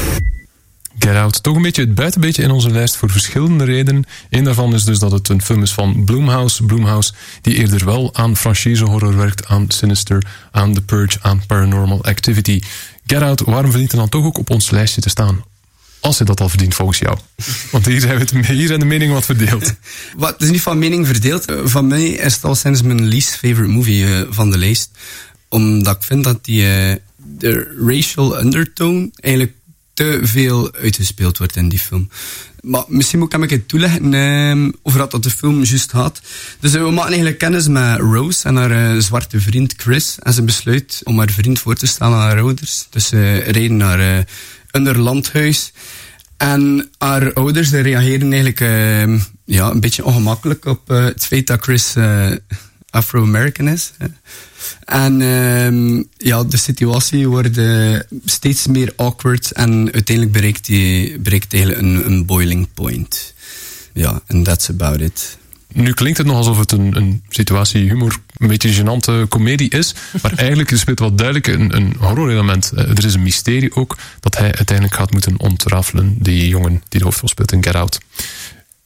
Get Out. Toch een beetje het buitenbeetje in onze lijst voor verschillende redenen. Eén daarvan is dus dat het een film is van Blumhouse. Blumhouse die eerder wel aan franchise-horror werkt, aan Sinister, aan The Purge, aan Paranormal Activity. Get Out, waarom verdient hij dan toch ook op ons lijstje te staan? Als hij dat al verdient volgens jou. Want hier zijn, we het, hier zijn de meningen wat verdeeld. Wat, het is niet van mening verdeeld. Eh, Van mij is het al sinds mijn least favorite movie eh, van de lijst. Omdat ik vind dat die, eh, de racial undertone eigenlijk te veel uitgespeeld wordt in die film. Maar misschien moet ik hem een keer toeleggen eh, over wat dat de film juist gaat. Dus eh, we maken eigenlijk kennis met Rose en haar eh, zwarte vriend Chris. En ze besluit om haar vriend voor te stellen aan haar ouders. Dus ze rijden naar eh, een landhuis. En haar ouders reageren eigenlijk eh, ja, een beetje ongemakkelijk op eh, het feit dat Chris eh, Afro-American is. En ehm, ja, de situatie wordt eh, steeds meer awkward en uiteindelijk bereikt hij bereikt eigenlijk een, een boiling point. Ja, en that's about it. Nu klinkt het nog alsof het een, een situatie humor, een beetje gênante komedie is. Maar eigenlijk is het wel duidelijk een, een horrorelement. Eh, Er is een mysterie ook dat hij uiteindelijk gaat moeten ontrafelen. Die jongen die de hoofdrol speelt in Get Out.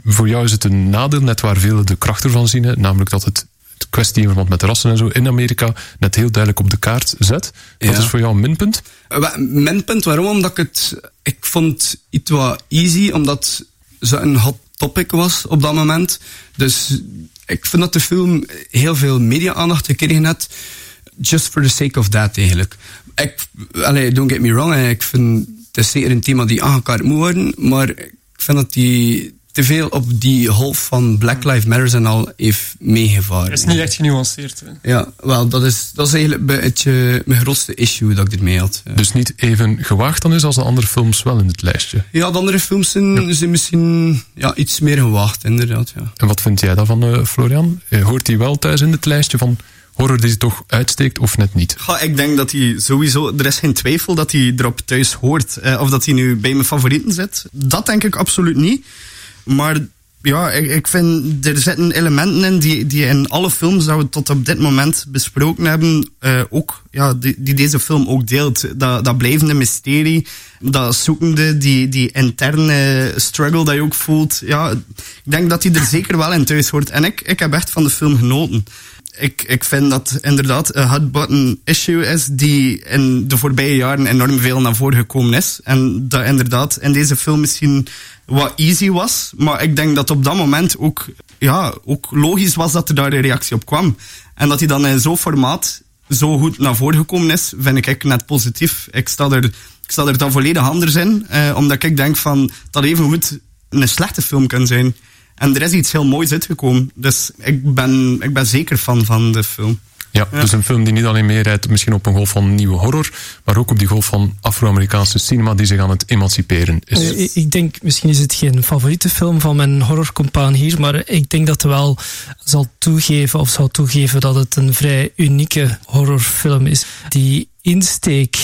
Voor jou is het een nadeel, net waar velen de kracht ervan zien. Namelijk dat het kwestie in verband met rassen en zo in Amerika net heel duidelijk op de kaart zet. Dat Ja. is voor jou een minpunt. Eh, Minpunt, waarom? Omdat ik het... Ik vond iets wat easy, omdat ze een hot topic was op dat moment. Dus ik vind dat de film heel veel media-aandacht gekregen had. Just for the sake of that, eigenlijk. Ik, allee, don't get me wrong, ik vind het is zeker een thema die aangekaart moet worden, maar ik vind dat die te veel op die golf van Black Lives Matter en al heeft meegevaren. Het is niet echt genuanceerd. Hè. Ja, wel, dat is, dat is eigenlijk een beetje mijn grootste issue dat ik ermee had. ja. Dus niet even gewaagd dan is als de andere films wel in het lijstje. Ja, de andere films zijn, zijn misschien ja, iets meer gewaagd, inderdaad. Ja. En wat vind jij daarvan, eh, Florian? Eh, Hoort hij wel thuis in het lijstje van horror die toch uitsteekt of net niet? Ja, ik denk dat hij sowieso, er is geen twijfel dat hij erop thuis hoort. Eh, of dat hij nu bij mijn favorieten zit. Dat denk ik absoluut niet. Maar ja, ik, ik vind, er zitten elementen in die, die in alle films dat we tot op dit moment besproken hebben, eh, ook, ja, die, die deze film ook deelt. Dat, dat blijvende mysterie, dat zoekende, die, die interne struggle dat je ook voelt. Ja, ik denk dat hij er zeker wel in thuis hoort. En ik, ik heb echt van de film genoten ik, ik vind dat inderdaad een hot button issue is die in de voorbije jaren enorm veel naar voren gekomen is. En dat inderdaad in deze film misschien wat easy was. Maar ik denk dat op dat moment ook, ja, ook logisch was dat er daar een reactie op kwam. En dat hij dan in zo'n formaat zo goed naar voren gekomen is, vind ik net positief. Ik sta er, ik sta er dan volledig anders in. Eh, omdat ik denk van dat even goed een slechte film kan zijn. En er is iets heel moois uitgekomen. Dus ik ben, ik ben zeker fan van de film. Ja, dus een film die niet alleen meerijdt misschien op een golf van nieuwe horror, maar ook op die golf van Afro-Amerikaanse cinema die zich aan het emanciperen is. Eh, ik- Ik denk, misschien is het geen favoriete film van mijn horrorcompaan hier, maar ik denk dat hij wel zal toegeven of zal toegeven dat het een vrij unieke horrorfilm is. Die insteek,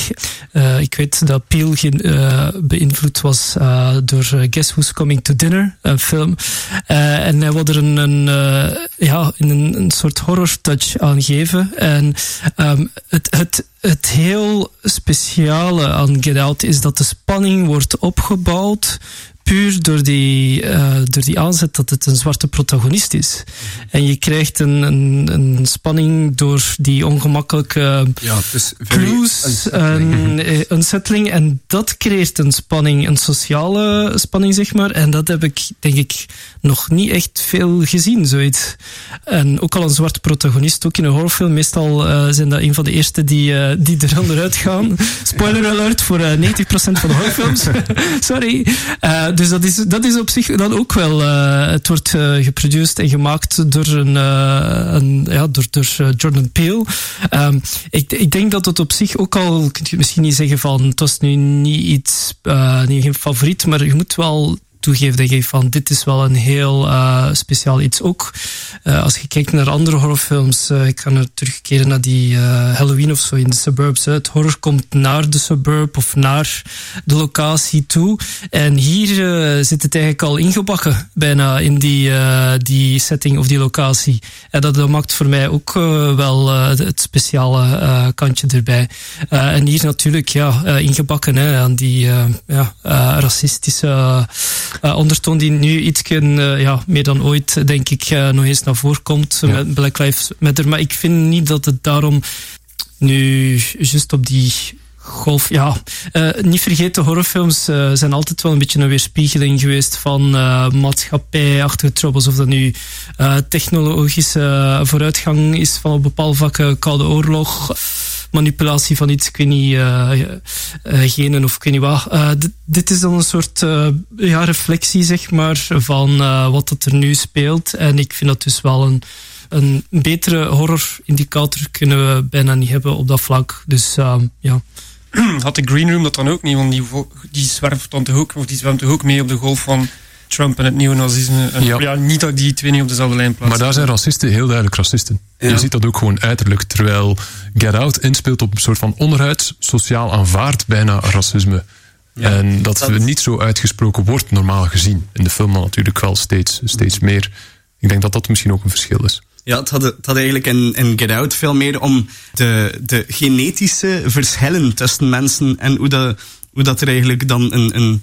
eh, ik weet dat Peel eh, beïnvloed was eh, door Guess Who's Coming to Dinner, een film. En hij wilde er een, ja, een, een soort horror touch aan geven. En ehm, het, het, het heel speciale aan Get Out is dat de spanning wordt opgebouwd puur door die, eh, door die aanzet dat het een zwarte protagonist is. En je krijgt een, een, een spanning door die ongemakkelijke Ja, clues, unsettling. een eh, unsettling. En dat creëert een spanning, een sociale spanning, zeg maar. En dat heb ik, denk ik, nog niet echt veel gezien, zoiets. En ook al een zwarte protagonist, ook in een horrorfilm. Meestal eh, zijn dat een van de eerste die, die er onderuit gaan. Spoiler alert voor eh, 90% van de horrorfilms. Sorry. Eh, dus dat is, dat is op zich dan ook wel. Uh, het wordt uh, geproduceerd en gemaakt door, een, uh, een ja, door, door Jordan Peele. Um, ik, ik denk dat het op zich ook al, kun je misschien niet zeggen van het was nu niet iets, niet geen favoriet, maar je moet wel toegeef dat je van dit is wel een heel uh, speciaal iets. Ook uh, als je kijkt naar andere horrorfilms, uh, ik kan er terugkeren naar die Halloween of zo in de suburbs. Hè. Het horror komt naar de suburb of naar de locatie toe. En hier zit het eigenlijk al ingebakken, bijna in die, die setting of die locatie. En dat, dat maakt voor mij ook wel het speciale kantje erbij. en hier natuurlijk ja, ingebakken hè, aan die ja, racistische uh, ondertoon die nu iets uh, ja, meer dan ooit, denk ik, uh, nog eens naar voren komt met Black Lives Matter. Maar ik vind niet dat het daarom nu juist op die golf, ja, niet vergeten, horrorfilms zijn altijd wel een beetje een weerspiegeling geweest van maatschappijachtige troubles. Of dat nu technologische vooruitgang is van op bepaalde vakken, Koude Oorlog manipulatie van iets, ik weet niet, uh, genen of ik weet niet wat. Dit is dan een soort ja, reflectie, zeg maar, van wat het er nu speelt. En ik vind dat dus wel een, een betere horror-indicator kunnen we bijna niet hebben op dat vlak. Dus ja. Had de Green Room dat dan ook niet? Want die, die zwerft dan toch ook, of die zwemt toch ook mee op de golf van Trump en het neonazisme. En ja. ja. niet dat die twee niet op dezelfde lijn plaatsen. Maar daar zijn racisten heel duidelijk racisten. Je ziet dat ook gewoon uiterlijk. Terwijl Get Out inspeelt op een soort van onderhuids, sociaal aanvaard bijna racisme. en dat, dat, niet zo uitgesproken wordt normaal gezien. In de film dan natuurlijk wel steeds, steeds meer. Ik denk dat dat misschien ook een verschil is. Ja, het had, het had eigenlijk in, in Get Out veel meer om de, de genetische verschillen tussen mensen en hoe dat, hoe dat er eigenlijk dan een, een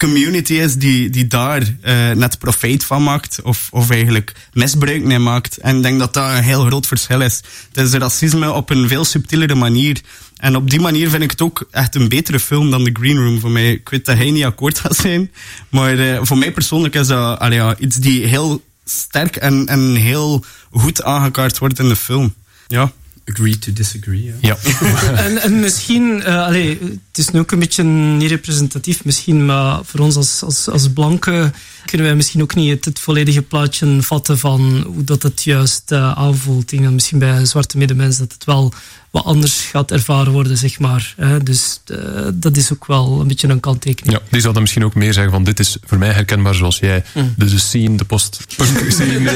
community is die, die daar uh, net profijt van maakt of, of eigenlijk misbruik mee maakt. En ik denk dat dat een heel groot verschil is. Het is racisme op een veel subtielere manier. En op die manier vind ik het ook echt een betere film dan The Green Room voor mij. Ik weet dat hij niet akkoord gaat zijn, maar uh, voor mij persoonlijk is dat ja, iets die heel sterk en, en heel goed aangekaart wordt in de film. Ja. Agree to disagree. Ja. en, en, misschien, uh, allee, het is nu ook een beetje niet representatief misschien, maar voor ons als, als, als blanken kunnen wij misschien ook niet het, het volledige plaatje vatten van hoe dat het juist uh, aanvoelt. Ik denk dat misschien bij zwarte medemensen dat het wel wat anders gaat ervaren worden, zeg maar. Dus uh, dat is ook wel een beetje een kanttekening. Ja, die zou dan misschien ook meer zeggen van dit is voor mij herkenbaar zoals jij. Mm. De, de scene, de post-punk scene.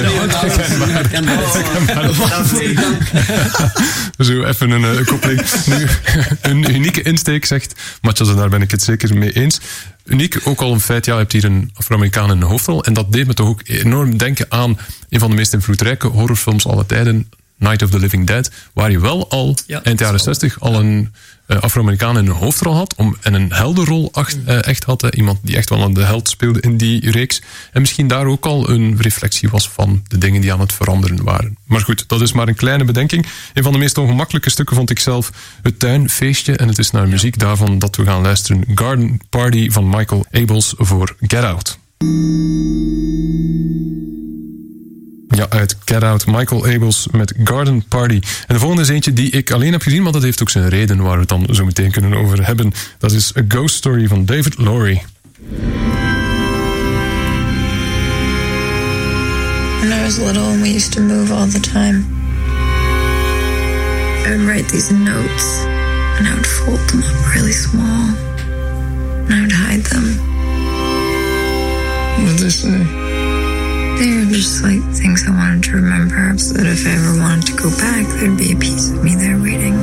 Zo even een, een koppeling. Nu, een unieke insteek zegt Matjas, en daar ben ik het zeker mee eens uniek. Ook al een feit, ja, je hebt hier een Afro-Amerikaan in de hoofdrol. En dat deed me toch ook enorm denken aan een van de meest invloedrijke horrorfilms aller tijden. Night of the Living Dead, waar je wel al eind jaren 60 al een uh, Afro-Amerikaan in een hoofdrol had om, en een helderrol acht, uh, echt had. Iemand die echt wel aan de held speelde in die reeks. En misschien daar ook al een reflectie was van de dingen die aan het veranderen waren. Maar goed, dat is maar een kleine bedenking. Een van de meest ongemakkelijke stukken vond ik zelf het tuinfeestje. En het is naar muziek daarvan dat we gaan luisteren. Garden Party van Michael Abels voor Get Out. Ja, uit Get Out. Michael Abels met Garden Party. En de volgende is eentje die ik alleen heb gezien, maar dat heeft ook zijn reden waar we het dan zo meteen kunnen over hebben. Dat is A Ghost Story van David Lowry. When I was little we used to move all the time. I would write these notes and I would fold them up really small. And I would hide them. What did they say? They are just like things I wanted to remember so that if I ever wanted to go back, there'd be a piece of me there waiting.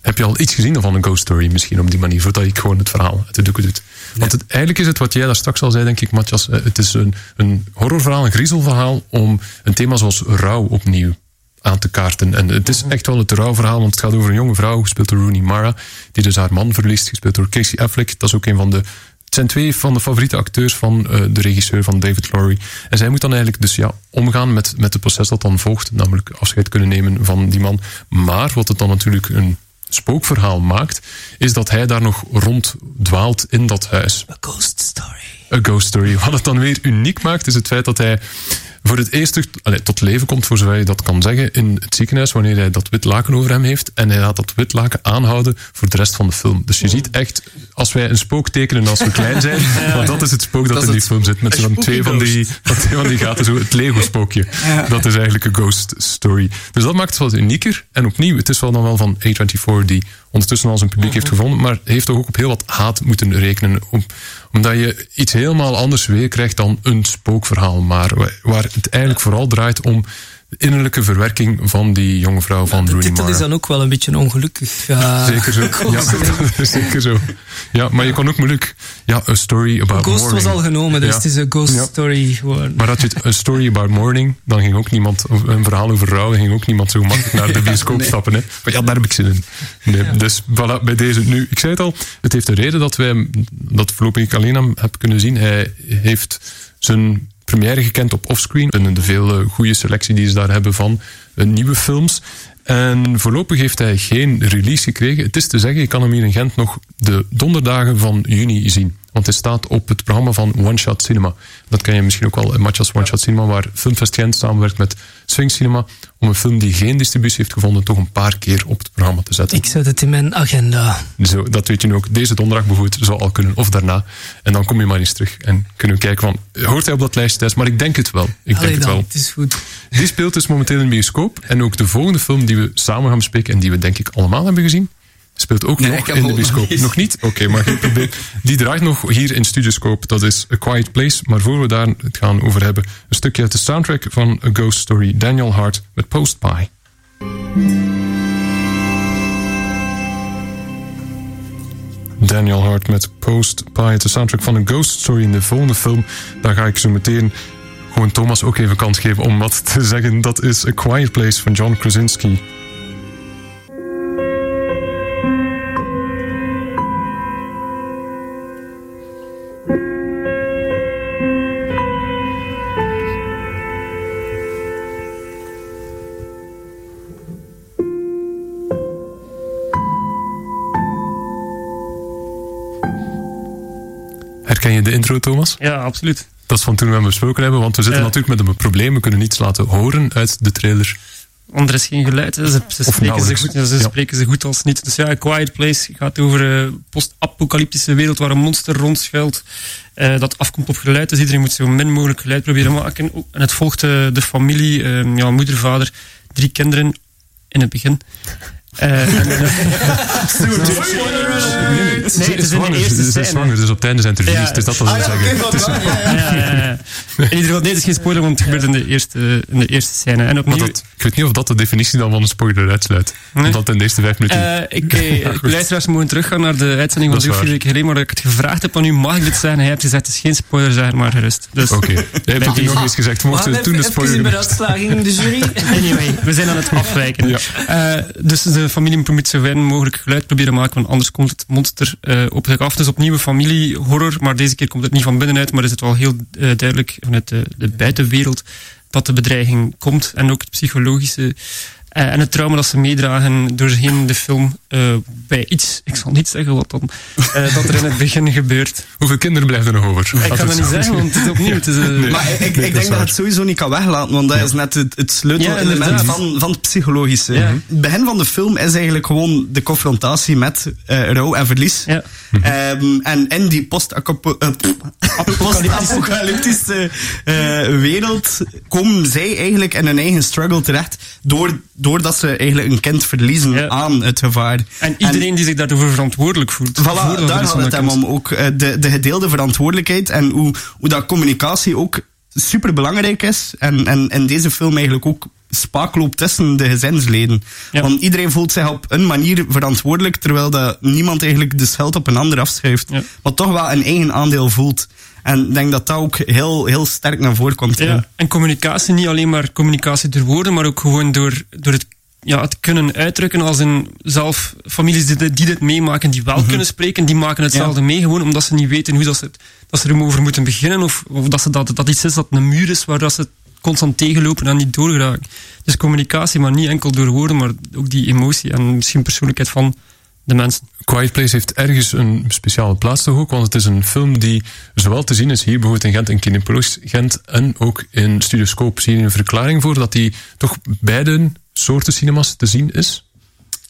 Heb je al iets gezien van een ghost story misschien op die manier, voordat je gewoon het verhaal uit de doeken doet? Want het, eigenlijk is het wat jij daar straks al zei, denk ik, Matthias. Eh, het is een, een horrorverhaal, een griezelverhaal om een thema zoals rouw opnieuw aan te kaarten. En het is echt wel het rouwverhaal, want het gaat over een jonge vrouw, gespeeld door Rooney Mara, die dus haar man verliest, gespeeld door Casey Affleck. Dat is ook een van de het zijn twee van de favoriete acteurs van uh, de regisseur van David Lowry. En zij moet dan eigenlijk dus ja, omgaan met, met het proces dat dan volgt. Namelijk afscheid kunnen nemen van die man. Maar wat het dan natuurlijk een spookverhaal maakt, is dat hij daar nog ronddwaalt in dat huis. A ghost story. A ghost story. Wat het dan weer uniek maakt, is het feit dat hij voor het eerst terug tot leven komt, voor zover je dat kan zeggen, in het ziekenhuis, wanneer hij dat wit laken over hem heeft. En hij gaat dat wit laken aanhouden voor de rest van de film. Dus je ziet echt, als wij een spook tekenen als we klein zijn, want dat is het spook dat, in die film zit. Met zo'n twee van die, van twee van die gaten, zo het Lego-spookje. Dat is eigenlijk een ghost story. Dus dat maakt het wat unieker. En opnieuw, het is wel dan wel van A24 die ondertussen al zijn publiek heeft gevonden, maar heeft toch ook op heel wat haat moeten rekenen. Om, omdat je iets helemaal anders weer krijgt dan een spookverhaal. Maar wa- waar het eigenlijk vooral draait om innerlijke verwerking van die jonge vrouw van De Rooney titel Mara. is dan ook wel een beetje ongelukkig. Zeker zo. Ja, zeker zo. Ja, maar je kan ook moeilijk... Ja, a story about Ghost morning. was al genomen, dus Ja. het is een ghost Ja. story gewoon. Maar had je het een story about morning, dan ging ook niemand, een verhaal over rouw, ging ook niemand zo makkelijk naar de bioscoop Nee. stappen. Hè. Maar ja, daar heb ik zin in. Nee, Dus voilà, bij deze nu. Ik zei het al, het heeft een reden dat wij dat voorlopig ik alleen hem heb kunnen zien. Hij heeft zijn première gekend op offscreen. Binnen de vele goede selectie die ze daar hebben van eh, nieuwe films. En voorlopig heeft hij geen release gekregen. Het is te zeggen, je kan hem hier in Gent nog de donderdagen van juni zien. Want hij staat op het programma van One Shot Cinema. Dat ken je misschien ook wel, een match als One Shot Cinema, waar Filmfest Gent samenwerkt met Swing Cinema om een film die geen distributie heeft gevonden toch een paar keer op het programma te zetten. Ik zet het in mijn agenda. Zo, dat weet je nu ook. Deze donderdag bijvoorbeeld zou al kunnen, of daarna. En dan kom je maar eens terug en kunnen we kijken van, hoort hij op dat lijstje thuis? Maar ik denk het wel. Ik Allee denk het wel. het is goed. Die speelt dus momenteel in de bioscoop. En ook de volgende film die we samen gaan bespreken en die we denk ik allemaal hebben gezien, speelt ook Nee, nog in de bioscoop. niet. Nog niet? Oké, maar geen probleem. Die draait nog hier in Studioscope. Dat is A Quiet Place. Maar voor we daar het gaan over hebben, een stukje uit de soundtrack van A Ghost Story, Daniel Hart met Post Pie. Daniel Hart met Post Pie, de soundtrack van een Ghost Story in de volgende film. Daar ga ik zo meteen gewoon Thomas ook even kans geven om wat te zeggen. Dat is A Quiet Place van John Krasinski. De intro, Thomas? Ja, absoluut. Dat is van toen we hem besproken hebben, want we zitten Ja. natuurlijk met een probleem. We kunnen niets laten horen uit de trailer. Want er is geen geluid. hè. Ze, spreken, ze, goed, ze Ja. spreken ze goed als niet. Dus ja, A Quiet Place gaat over een post-apocalyptische wereld waar een monster rondschuilt. eh, dat afkomt op geluid. Dus iedereen moet zo min mogelijk geluid proberen maken. Oh, En het volgt eh, de familie, eh, ja, moeder, vader, drie kinderen in het begin. Eh, en, eh, Nee, het is in de zwanger, eerste Ze is scène. zwanger, dus op tijdens zijn het release. Ja. Het is dat wat Ah, we ja, zeggen. oké, Het is- van daar, ja, ja, ja. In ieder geval, nee, het is geen spoiler, want het gebeurt in de eerste, in de eerste scène. En Maar opnieuw... dat, ik weet niet of dat de definitie dan van een spoiler uitsluit. Nee. Omdat in de eerste vijf minuten... Eh, ik, eh, Ja, luisteraars mogen teruggaan naar de uitzending van weken geleden, maar dat ik het gevraagd heb aan u, mag ik dit zeggen? Hij heeft gezegd, het is geen spoiler, zeg maar gerust. Dus, Oké. Jij hebt het nog eens gezegd. Mochten we toen de spoiler... Even in de jury. Anyway, we zijn aan het afwijken. Eh, dus de familie moet zo weinig mogelijk geluid proberen maken, want anders komt het monster eh, op zich af. Dus opnieuw een familiehorror, maar deze keer komt het niet van binnenuit, maar is het wel heel eh, duidelijk vanuit de, buitenwereld dat de bedreiging komt. En ook het psychologische en het trauma dat ze meedragen doorheen de film eh, bij iets, ik zal niet zeggen wat dan, eh, dat er in het begin gebeurt. Hoeveel kinderen blijven er nog over? Ik kan dat niet zeggen, want het is opnieuw. Het is, eh, Nee. Maar ik, ik denk dat het sowieso niet kan weglaten, want dat is net het, het sleutel-element van, van het psychologische. Ja. Het begin van de film is eigenlijk gewoon de confrontatie met eh rouw en verlies. Ja. Ehm, en in die post-apocalyptische eh, wereld komen zij eigenlijk in hun eigen struggle terecht, door, doordat ze eigenlijk een kind verliezen Ja. aan het gevaar. En iedereen die zich daarvoor verantwoordelijk voelt. Voilà, daar gaat het hem om. Ook eh, de, de gedeelde verantwoordelijkheid en hoe, hoe dat communicatie ook super belangrijk is. En, en in deze film eigenlijk ook spaak loopt tussen de gezinsleden. Ja. Want iedereen voelt zich op een manier verantwoordelijk, terwijl dat niemand eigenlijk de schuld op een ander afschuift. Ja. Maar toch wel een eigen aandeel voelt. En ik denk dat dat ook heel, heel sterk naar voren komt. Ja, en communicatie, niet alleen maar communicatie door woorden, maar ook gewoon door, door het, ja, het kunnen uitdrukken als een zelf, families die, dit- die dit meemaken, die wel kunnen spreken, die maken hetzelfde mee, gewoon omdat ze niet weten hoe dat ze, dat ze erover moeten beginnen, of, of dat, ze dat, dat iets is dat een muur is waar dat ze constant tegenlopen en niet doorgeraken. Dus communicatie, maar niet enkel door woorden, maar ook die emotie en misschien persoonlijkheid van de mensen. Quiet Place heeft ergens een speciale plaats toch ook, want het is een film die zowel te zien is hier bijvoorbeeld in Gent en Kinepolis Gent en ook in Studioscope. Zie je een verklaring voor dat die toch beide soorten cinemas te zien is?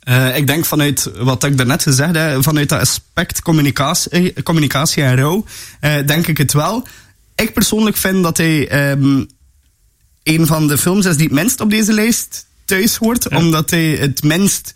Uh, ik denk vanuit wat ik daarnet gezegd heb, vanuit dat aspect communicatie, communicatie en rouw, uh, denk ik het wel. Ik persoonlijk vind dat hij um, een van de films is die het minst op deze lijst thuis hoort, ja. omdat hij het minst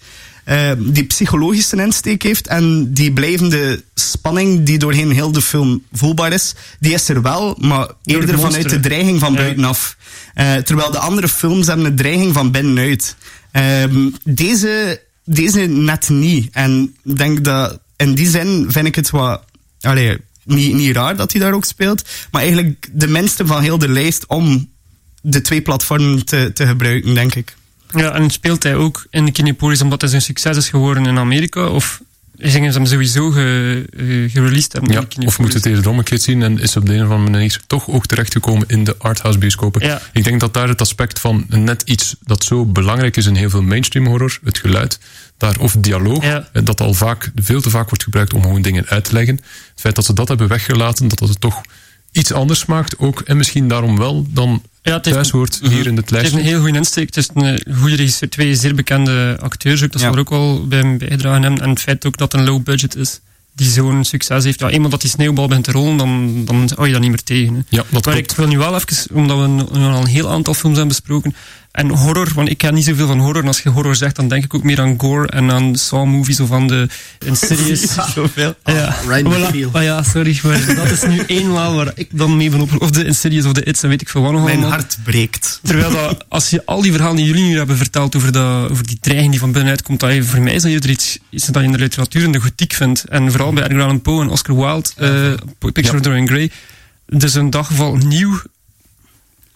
uh, die psychologische insteek heeft en die blijvende spanning die doorheen heel de film voelbaar is, die is er wel, maar eerder vanuit de dreiging van buitenaf. Uh, terwijl de andere films hebben een dreiging van binnenuit. Uh, deze, deze net niet. En ik denk dat in die zin vind ik het wat... Allee, niet, niet raar dat hij daar ook speelt, maar eigenlijk de minste van heel de lijst om de twee platformen te, te gebruiken, denk ik. Ja, en speelt hij ook in de Kinepolis omdat hij zo'n succes is geworden in Amerika? Of gingen ze hem sowieso ge, uh, gereleased hebben? Ja, of moet het eerder omgekeerd zien en is op de een of andere manier toch ook terechtgekomen in de arthouse bioscopen? Ja. Ik denk dat daar het aspect van net iets dat zo belangrijk is in heel veel mainstream horror, het geluid, daar, of dialoog, Ja. dat al vaak, veel te vaak wordt gebruikt om gewoon dingen uit te leggen. Het feit dat ze dat hebben weggelaten, dat dat het toch iets anders maakt ook, en misschien daarom wel dan Ja, het thuis hoort hier in het Het lijstje. heeft een heel goede insteek. Het is een goede regisseur, twee zeer bekende acteurs ook. Dat zal Ja. er ook wel bij hem bijdragen hebben. En het feit ook dat het een low budget is, die zo'n succes heeft. Ja, eenmaal dat die sneeuwbal begint te rollen, dan, dan hou je dat niet meer tegen. Hè. Ja, dat maar klopt. ik wil nu wel even, omdat we nu al een heel aantal films hebben besproken. En horror, want ik ken niet zoveel van horror. En als je horror zegt, dan denk ik ook meer aan gore en aan Saw-movies of aan de Insidious. Ja, zoveel. Ja, Right voilà. Ah ja, sorry, maar dat is nu eenmaal waar ik dan mee ben op. Of de Insidious of de It's en weet ik veel wat nog Mijn allemaal. hart breekt. Terwijl dat, als je al die verhalen die jullie nu hebben verteld over, dat, over die dreiging die van binnenuit komt, dat je, voor mij is dat eerder iets, iets dat je in de literatuur en de gotiek vindt. En vooral bij Edgar Allan Poe en Oscar Wilde, eh, Picture of Dorian Gray. Dus een daggeval nieuw,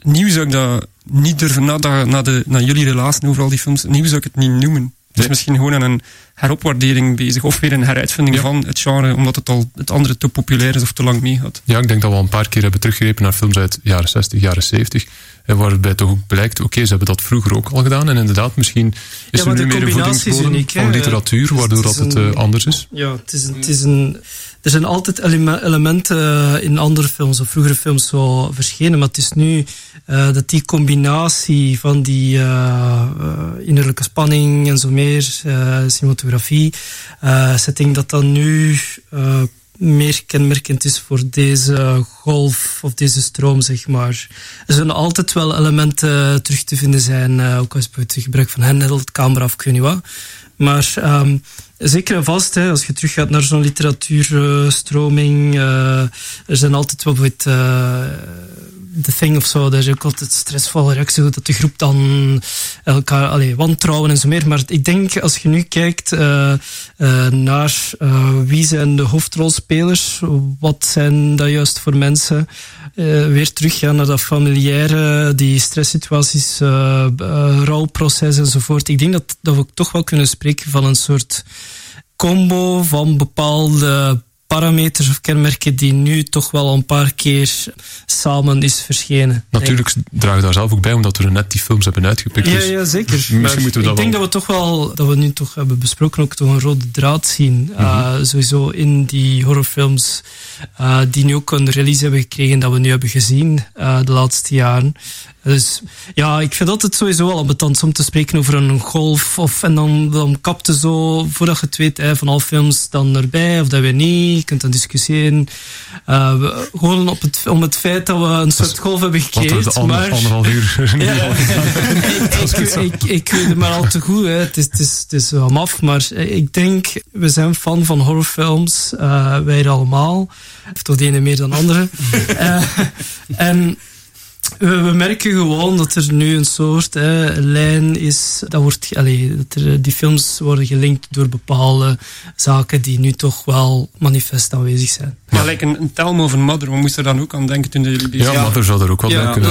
nieuw zou ik dat niet durven, na, dat, na, de, na jullie relatie over al die films, nieuw zou ik het niet noemen. Het is misschien gewoon aan een heropwaardering bezig, of weer een heruitvinding Ja. van het genre, omdat het al het andere te populair is of te lang meegaat. Ja, ik denk dat we al een paar keer hebben teruggegrepen naar films uit de jaren 60, jaren 70. En waarbij toch ook blijkt, oké, ze hebben dat vroeger ook al gedaan. En inderdaad, misschien is Ja, er nu meer een voedingsbodem uniek, hè. van literatuur, Dus waardoor het dat het een- eh, anders is. Ja, het is een, het is een, er zijn altijd eleme- elementen eh, in andere films of vroegere films zo verschenen, maar het is nu eh, dat die combinatie van die innerlijke spanning en zo meer, cinematografie, setting, dat dan nu meer kenmerkend is voor deze golf of deze stroom, zeg maar. Er zullen altijd wel elementen terug te vinden zijn, eh, ook als het gebruik van handheld, camera of ik weet niet wat. Maar ehm, zeker en vast, hè, als je teruggaat naar zo'n literatuurstroming, eh, er zijn altijd wel eh, The Thing of zo, daar is ook altijd stressvolle reactie, dat de groep dan elkaar allee, wantrouwen en zo meer. Maar ik denk, als je nu kijkt eh, eh, naar eh, wie zijn de hoofdrolspelers, wat zijn dat juist voor mensen, weer teruggaan naar dat familiaire, die stresssituaties, rouwproces enzovoort. Ik denk dat, dat we toch wel kunnen spreken van een soort combo van bepaalde parameters of kenmerken die nu toch wel een paar keer samen is verschenen. Natuurlijk dragen we daar zelf ook bij, omdat we er net die films hebben uitgepikt. Ja, dus ja, zeker. Misschien Maar moeten we dat ik denk wel... dat we toch wel, dat we nu toch hebben besproken, ook toch een rode draad zien. eh, Mhm. sowieso in die horrorfilms eh, die nu ook een release hebben gekregen, dat we nu hebben gezien eh, de laatste jaren. Dus ja, ik vind altijd sowieso wel ambetant om te spreken over een golf. Of, en dan, dan kapte zo, voordat je het weet, hè, van al films dan erbij of dat weer niet. Je kunt dan discussiëren. Eh, we- gewoon op het, om het feit dat we een soort golf hebben Wat er gecreëerd. de ander, maar... anderhalf uur Ja. ik, ik, weet het maar al te goed. Hè. Het, is, het, is, het is wel maf, maar ik denk, we zijn fan van horrorfilms. eh wij allemaal. Of toch de ene meer dan de andere. Eh, en we, we merken gewoon dat er nu een soort hè, lijn is. Dat wordt, allee, dat er, die films worden gelinkt door bepaalde zaken die nu toch wel manifest aanwezig zijn. Maar like een, een Thelma of een Mother, we moesten er dan ook aan denken toen jullie bezig Ja, waren. Mother zou er ook wel Ja, ik,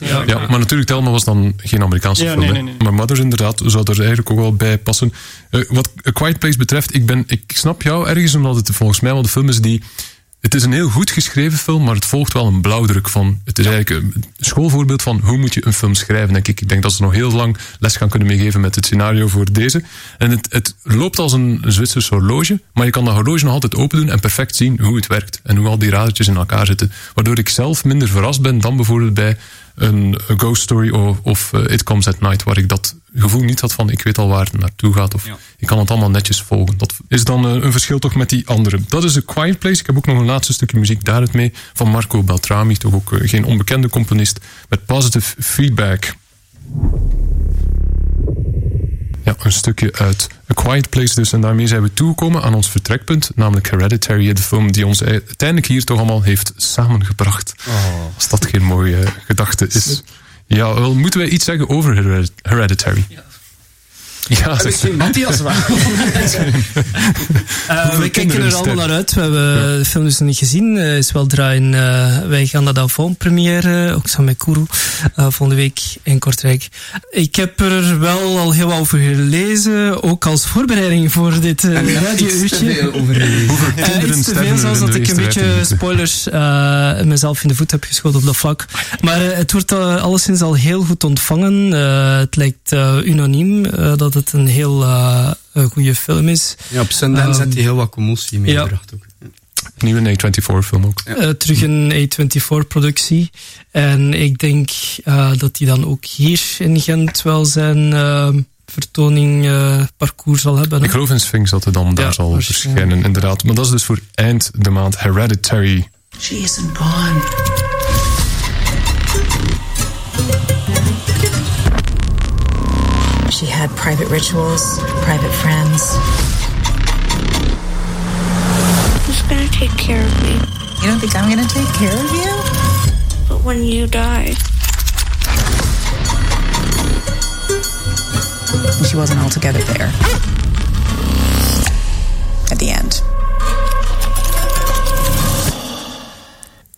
ja. Ja, maar natuurlijk, Thelma was dan geen Amerikaanse Ja, film. nee, nee, nee. Maar Mother inderdaad zou er eigenlijk ook wel bij passen. Eh, wat A Quiet Place betreft, ik, ben, ik snap jou ergens, omdat het volgens mij wel de film is die Het is een heel goed geschreven film, maar het volgt wel een blauwdruk van. Het is eigenlijk een schoolvoorbeeld van hoe moet je een film schrijven, denk ik. Ik denk dat ze nog heel lang les gaan kunnen meegeven met het scenario voor deze. En het, het loopt als een Zwitsers horloge, maar je kan dat horloge nog altijd open doen en perfect zien hoe het werkt en hoe al die radertjes in elkaar zitten. Waardoor ik zelf minder verrast ben dan bijvoorbeeld bij een Ghost Story of, of uh, It Comes at Night, waar ik dat gevoel niet had van ik weet al waar het naartoe gaat of ja. ik kan het allemaal netjes volgen. Dat is dan uh, een verschil toch met die andere. Dat is A Quiet Place. Ik heb ook nog een laatste stukje muziek daaruit mee van Marco Beltrami, toch ook uh, geen onbekende componist, met positive feedback. Ja, een stukje uit A Quiet Place dus. En daarmee zijn we toegekomen aan ons vertrekpunt, namelijk Hereditary, de film die ons uiteindelijk hier toch allemaal heeft samengebracht. Oh. Als dat geen mooie uh, gedachte is. Ja, wel, moeten wij iets zeggen over Hereditary? Ja. Ja, misschien Matthias wel. uh, we kijken er allemaal naar uit. We hebben ja. de film dus nog niet gezien. Uh, is wel draaien. Uh, wij gaan dat avant première, ook samen met Kuru, volgende week in Kortrijk. Ik heb er wel al heel wat over gelezen, ook als voorbereiding voor dit radio-uurtje. Over kinderen iets te veel, zelfs dat ik een beetje spoilers mezelf in de voet heb geschoten op dat vlak. Maar het wordt alleszins al heel goed ontvangen. het lijkt unaniem dat het een heel uh, goede film is. Ja, op Sundance um, had hij heel wat commotie meegebracht ja. ook. Nieuwe A24-film ook. Ja. Uh, terug een A24-productie. En ik denk uh, dat hij dan ook hier in Gent wel zijn vertoning parcours zal hebben. Ik geloof in Sphinx dat hij dan daar zal verschijnen, inderdaad. Maar dat is dus voor eind de maand Hereditary. She isn't gone. She had private rituals, private friends. Who's gonna take care of me? You don't think I'm gonna take care of you? But when you die. She wasn't altogether there. At the end.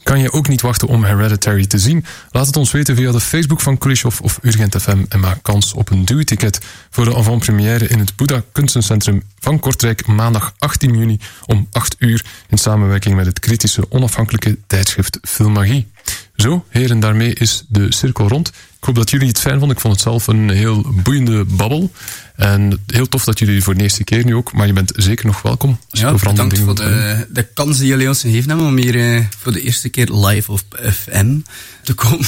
Kan je ook niet wachten om Hereditary te zien? Laat het ons weten via de Facebook van Kulishov of Urgent FM en maak kans op een duwticket voor de avant-première in het Boeddha Kunstencentrum van Kortrijk maandag 18 juni om 8 uur in samenwerking met het kritische onafhankelijke tijdschrift Filmagie. Zo, heren, daarmee is de cirkel rond. Ik hoop dat jullie het fijn vonden. Ik vond het zelf een heel boeiende babbel. En heel tof dat jullie voor de eerste keer nu ook. Maar je bent zeker nog welkom. Als ja, bedankt voor de, de kans die jullie ons gegeven hebben om hier uh, voor de eerste keer live op FM te komen.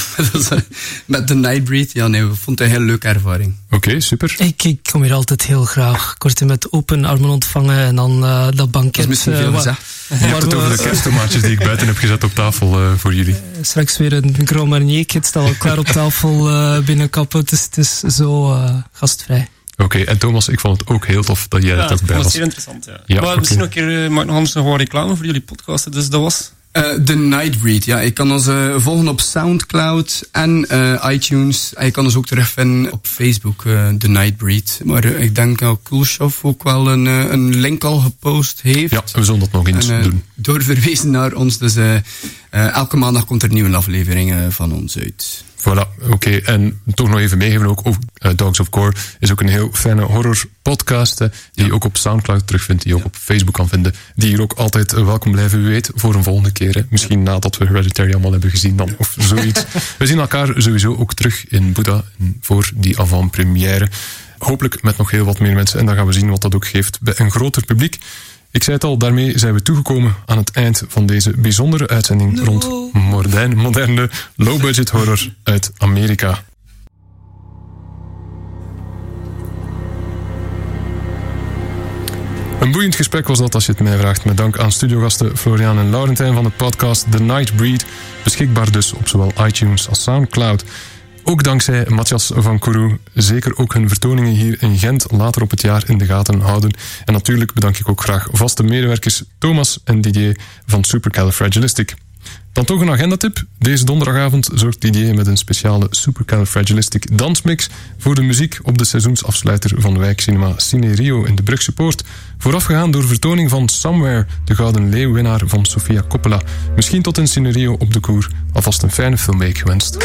met de Nightbreed. Ja, nee, we vonden het een heel leuke ervaring. Oké, okay, super. Ik, ik kom hier altijd heel graag. Ik word hier met open armen ontvangen en dan uh, dat banket. Dat is misschien veel gezegd. Uh, je hebt het over de kersttomaatjes die ik buiten heb gezet op tafel uh, voor jullie. straks weer een Grand Marnier. Het staat al klaar op tafel binnenkappen. Het is, het is zo gastvrij. Oké, okay, en Thomas, ik vond het ook heel tof dat jij ja, ook bij was. Ja, dat was heel interessant. Ja. ja maar okay. misschien nog een keer, uh, maak nog anders nog wat reclame voor jullie podcast. Dus dat was... Uh, The Nightbreed, ja. Je kan ons uh, volgen op Soundcloud en uh, iTunes. En je kan ons ook terugvinden op Facebook, The Nightbreed. Maar ik denk dat Coolshop ook wel een, een link al gepost heeft. Ja, we zullen dat nog eens en, doen. Doorverwezen naar ons. Dus elke maandag komt er een nieuwe aflevering van ons uit. Voilà, oké. Okay. En toch nog even meegeven ook, oh, uh, Dogs of Gore is ook een heel fijne horror podcast, hè, die ja. je ook op Soundcloud terugvindt, die je ja. ook op Facebook kan vinden, die hier ook altijd uh, welkom blijven, wie weet, voor een volgende keer. Hè. Misschien ja. nadat we Hereditary allemaal hebben gezien dan, of zoiets. we zien elkaar sowieso ook terug in Buddha voor die avant-première. Hopelijk met nog heel wat meer mensen en dan gaan we zien wat dat ook geeft bij een groter publiek. Ik zei het al, daarmee zijn we toegekomen aan het eind van deze bijzondere uitzending no. rond moderne, moderne low-budget horror uit Amerika. Een boeiend gesprek was dat als je het mij vraagt. Met dank aan studiogasten Florian en Laurentijn van de podcast The Night Breed. Beschikbaar dus op zowel iTunes als Soundcloud. Ook dankzij Matthias van Kourou. Zeker ook hun vertoningen hier in Gent later op het jaar in de gaten houden. En natuurlijk bedank ik ook graag vaste medewerkers Thomas en Didier van Supercalifragilistic. Dan toch een agendatip. Deze donderdagavond zorgt Didier met een speciale Supercalifragilistic dansmix voor de muziek op de seizoensafsluiter van wijkcinema Cine Rio in de Brugse Poort. Voorafgegaan door vertoning van Somewhere, de Gouden Leeuwwinnaar van Sofia Coppola. Misschien tot in Cine Rio op de koer. Alvast een fijne filmweek gewenst.